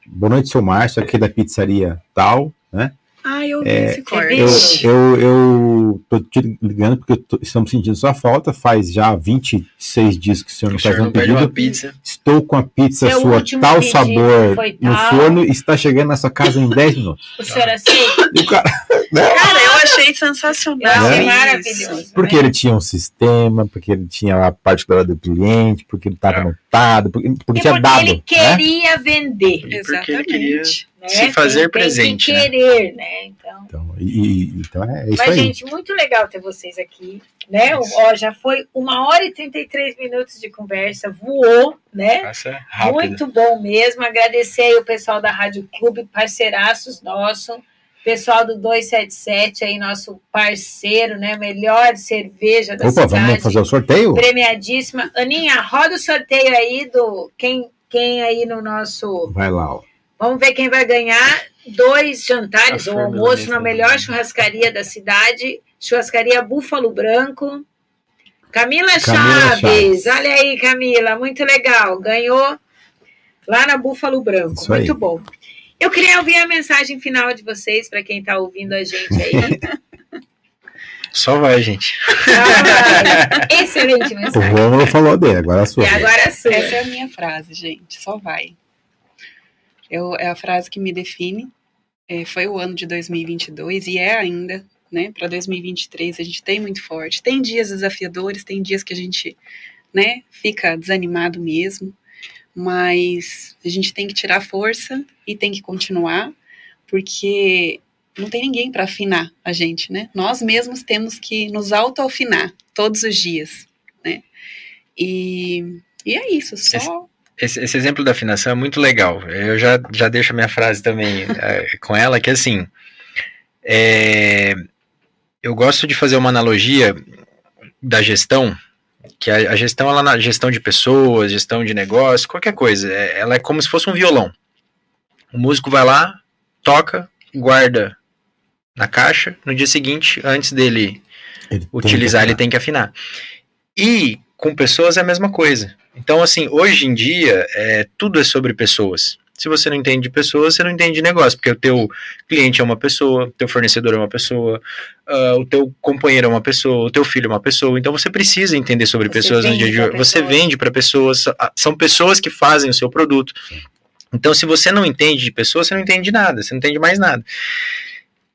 Boa noite, seu Márcio, aqui da pizzaria tal, né? Ah, eu vi É, esse corte. Eu, eu, eu tô te ligando porque eu tô- estamos sentindo sua falta. Faz já 26 dias que o senhor não o faz senhor um não pede uma pedido. pizza. Estou com a pizza Seu sua tal sabor foi no tal. forno e está chegando na sua casa em 10 minutos. O senhor aceita? E o cara, Cara, eu achei Eu sensacional. achei Né? maravilhoso. porque ele tinha um sistema, porque ele tinha a particular do cliente, porque ele estava É. anotado, porque, porque tinha porque dado. ele né? queria vender. Porque ele queria Exatamente. né? se fazer Tem- presente, Tem né? que querer, né? Então, Então, e, então é isso mas, aí. gente, muito legal ter vocês aqui. Né? Ó, já foi uma hora e 33 minutos de conversa, voou, né? Rápido. Muito bom mesmo. Agradecer aí o pessoal da Rádio Clube, parceiraços nosso. Pessoal do 277 aí, nosso parceiro, né? Melhor cerveja da Opa, cidade. vamos fazer o sorteio? Premiadíssima. Aninha, roda o sorteio aí do quem, quem aí no nosso. Vai lá, ó. Vamos ver quem vai ganhar dois jantares flor almoço na melhor churrascaria da cidade, churrascaria Búfalo Branco. Camila, Camila Chaves, Chaves. olha aí, Camila, muito legal. Ganhou lá na Búfalo Branco, Isso aí. muito bom. Eu queria ouvir a mensagem final de vocês para quem está ouvindo a gente aí. Só vai, gente. Ah, excelente O mensagem. Rômulo falou dele, agora a sua. E agora é a sua. Essa é a minha frase, gente. Só vai. Eu, é a frase que me define. É, foi o ano de 2022 e é ainda, né? Para 2023 a gente tem muito forte. Tem dias desafiadores, tem dias que a gente, né? Fica desanimado mesmo, mas a gente tem que tirar força e tem que continuar, porque não tem ninguém para afinar a gente, né? Nós mesmos temos que nos auto-afinar todos os dias, né? E, e é isso, só Esse, esse exemplo da afinação é muito legal. Eu já, já deixo a minha frase também eh, com ela, que assim, é, eu gosto de fazer uma analogia da gestão, que a, a gestão, ela na gestão de pessoas, gestão de negócio, qualquer coisa, é- ela é como se fosse um violão. O músico vai lá, toca, guarda na caixa, no dia seguinte, antes dele Ele utilizar, ele tem que afinar. E com pessoas é a mesma coisa. Então, assim, hoje em dia, é, tudo é sobre pessoas. Se você não entende de pessoas, você não entende de negócio, porque o teu cliente é uma pessoa, o teu fornecedor é uma pessoa, ah, o teu companheiro é uma pessoa, o teu filho é uma pessoa. Então, você precisa entender sobre Você pessoas no dia de hoje. Você vende para pessoas, ah, são pessoas que fazem o seu produto. Então, se você não entende de pessoas, você não entende de nada, você não entende mais nada.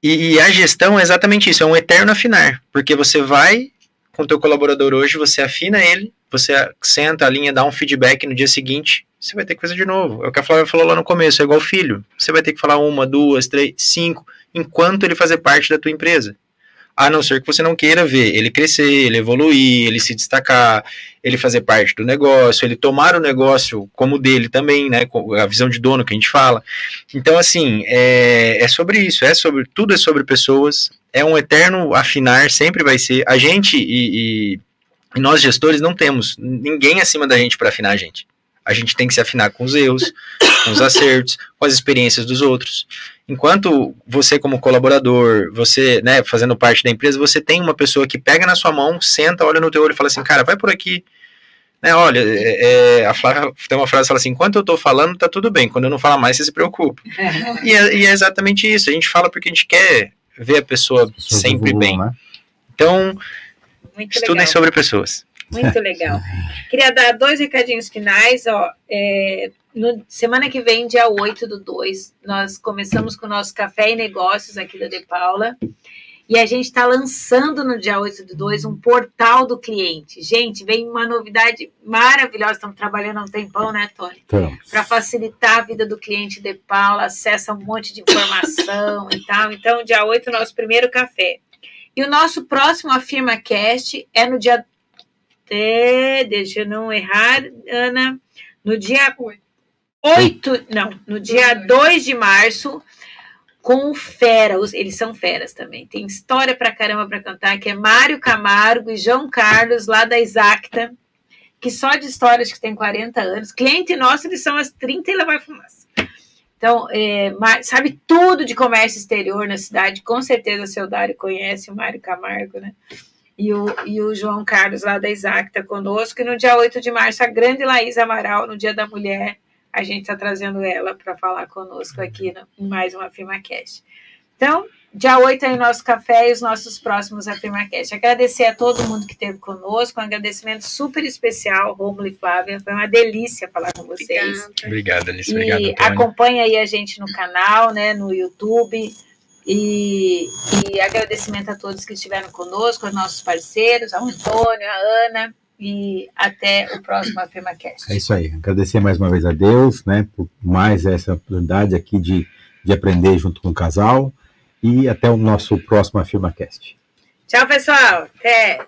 E, e a gestão é exatamente isso, é um eterno afinar, porque você vai com o teu colaborador hoje, você afina ele, você senta a linha, dá um feedback no dia seguinte, você vai ter que fazer de novo. É o que a Flávia falou lá no começo, é igual filho. Você vai ter que falar uma, duas, três, cinco, enquanto ele fazer parte da tua empresa. A não ser que você não queira ver ele crescer, ele evoluir, ele se destacar, ele fazer parte do negócio, ele tomar o negócio como dele também, né? A visão de dono que a gente fala. Então, assim, é, é sobre isso, é sobre tudo é sobre pessoas, é um eterno afinar, sempre vai ser. A gente e, e nós gestores não temos ninguém acima da gente para afinar a gente. A gente tem que se afinar com os erros, com os acertos, com as experiências dos outros. Enquanto você, como colaborador, você, né, fazendo parte da empresa, você tem uma pessoa que pega na sua mão, senta, olha no teu olho e fala assim, cara, vai por aqui. Né, olha, é, é a Flávia tem uma frase que fala assim: enquanto eu tô falando, tá tudo bem, quando eu não falar mais, você se preocupa. e, é, e, é, exatamente isso. A gente fala porque a gente quer ver a pessoa sempre bem. Né? Então, Muito estudem legal. sobre pessoas. Muito legal. Queria dar dois recadinhos finais. Ó, é, no, semana que vem, dia 8 do 2, nós começamos com o nosso Café e Negócios aqui da De Paula. E a gente está lançando no dia 8 do 2 um portal do cliente. Gente, vem uma novidade maravilhosa. Estamos trabalhando há um tempão, né, Tony? Para facilitar a vida do cliente de Paula, acessa um monte de informação e tal. Então, dia 8, nosso primeiro café. E o nosso próximo Afirma Cast é no dia até, deixa eu não errar, Ana, no dia 8, não, no dia 2 de março, com o Fera, eles são feras também, tem história pra caramba pra cantar, que é Mário Camargo e João Carlos, lá da Exacta, que só de histórias que tem 40 anos, cliente nosso, eles são as 30 e lá vai fumaça. Então, é, sabe tudo de comércio exterior na cidade, com certeza o seu Dário conhece o Mário Camargo, né? E o, e o João Carlos lá da Exacta conosco. E no dia 8 de março, a grande Laís Amaral, no Dia da Mulher, a gente está trazendo ela para falar conosco aqui no, em mais uma AfirmaCast. Então, dia 8 é o nosso café e os nossos próximos AfirmaCast. Agradecer a todo mundo que esteve conosco, um agradecimento super especial, Romulo e Flávia. Foi uma delícia falar com vocês. Obrigada, Alice. E acompanha aí a gente no canal, né, no YouTube e, e, agradecimento a todos que estiveram conosco, aos nossos parceiros, ao Antônio, a Ana, e até o próximo AfirmaCast. É isso aí. Agradecer mais uma vez a Deus, né, por mais essa oportunidade aqui de, de aprender junto com o casal. E até o nosso próximo AfirmaCast. Tchau, pessoal. Até.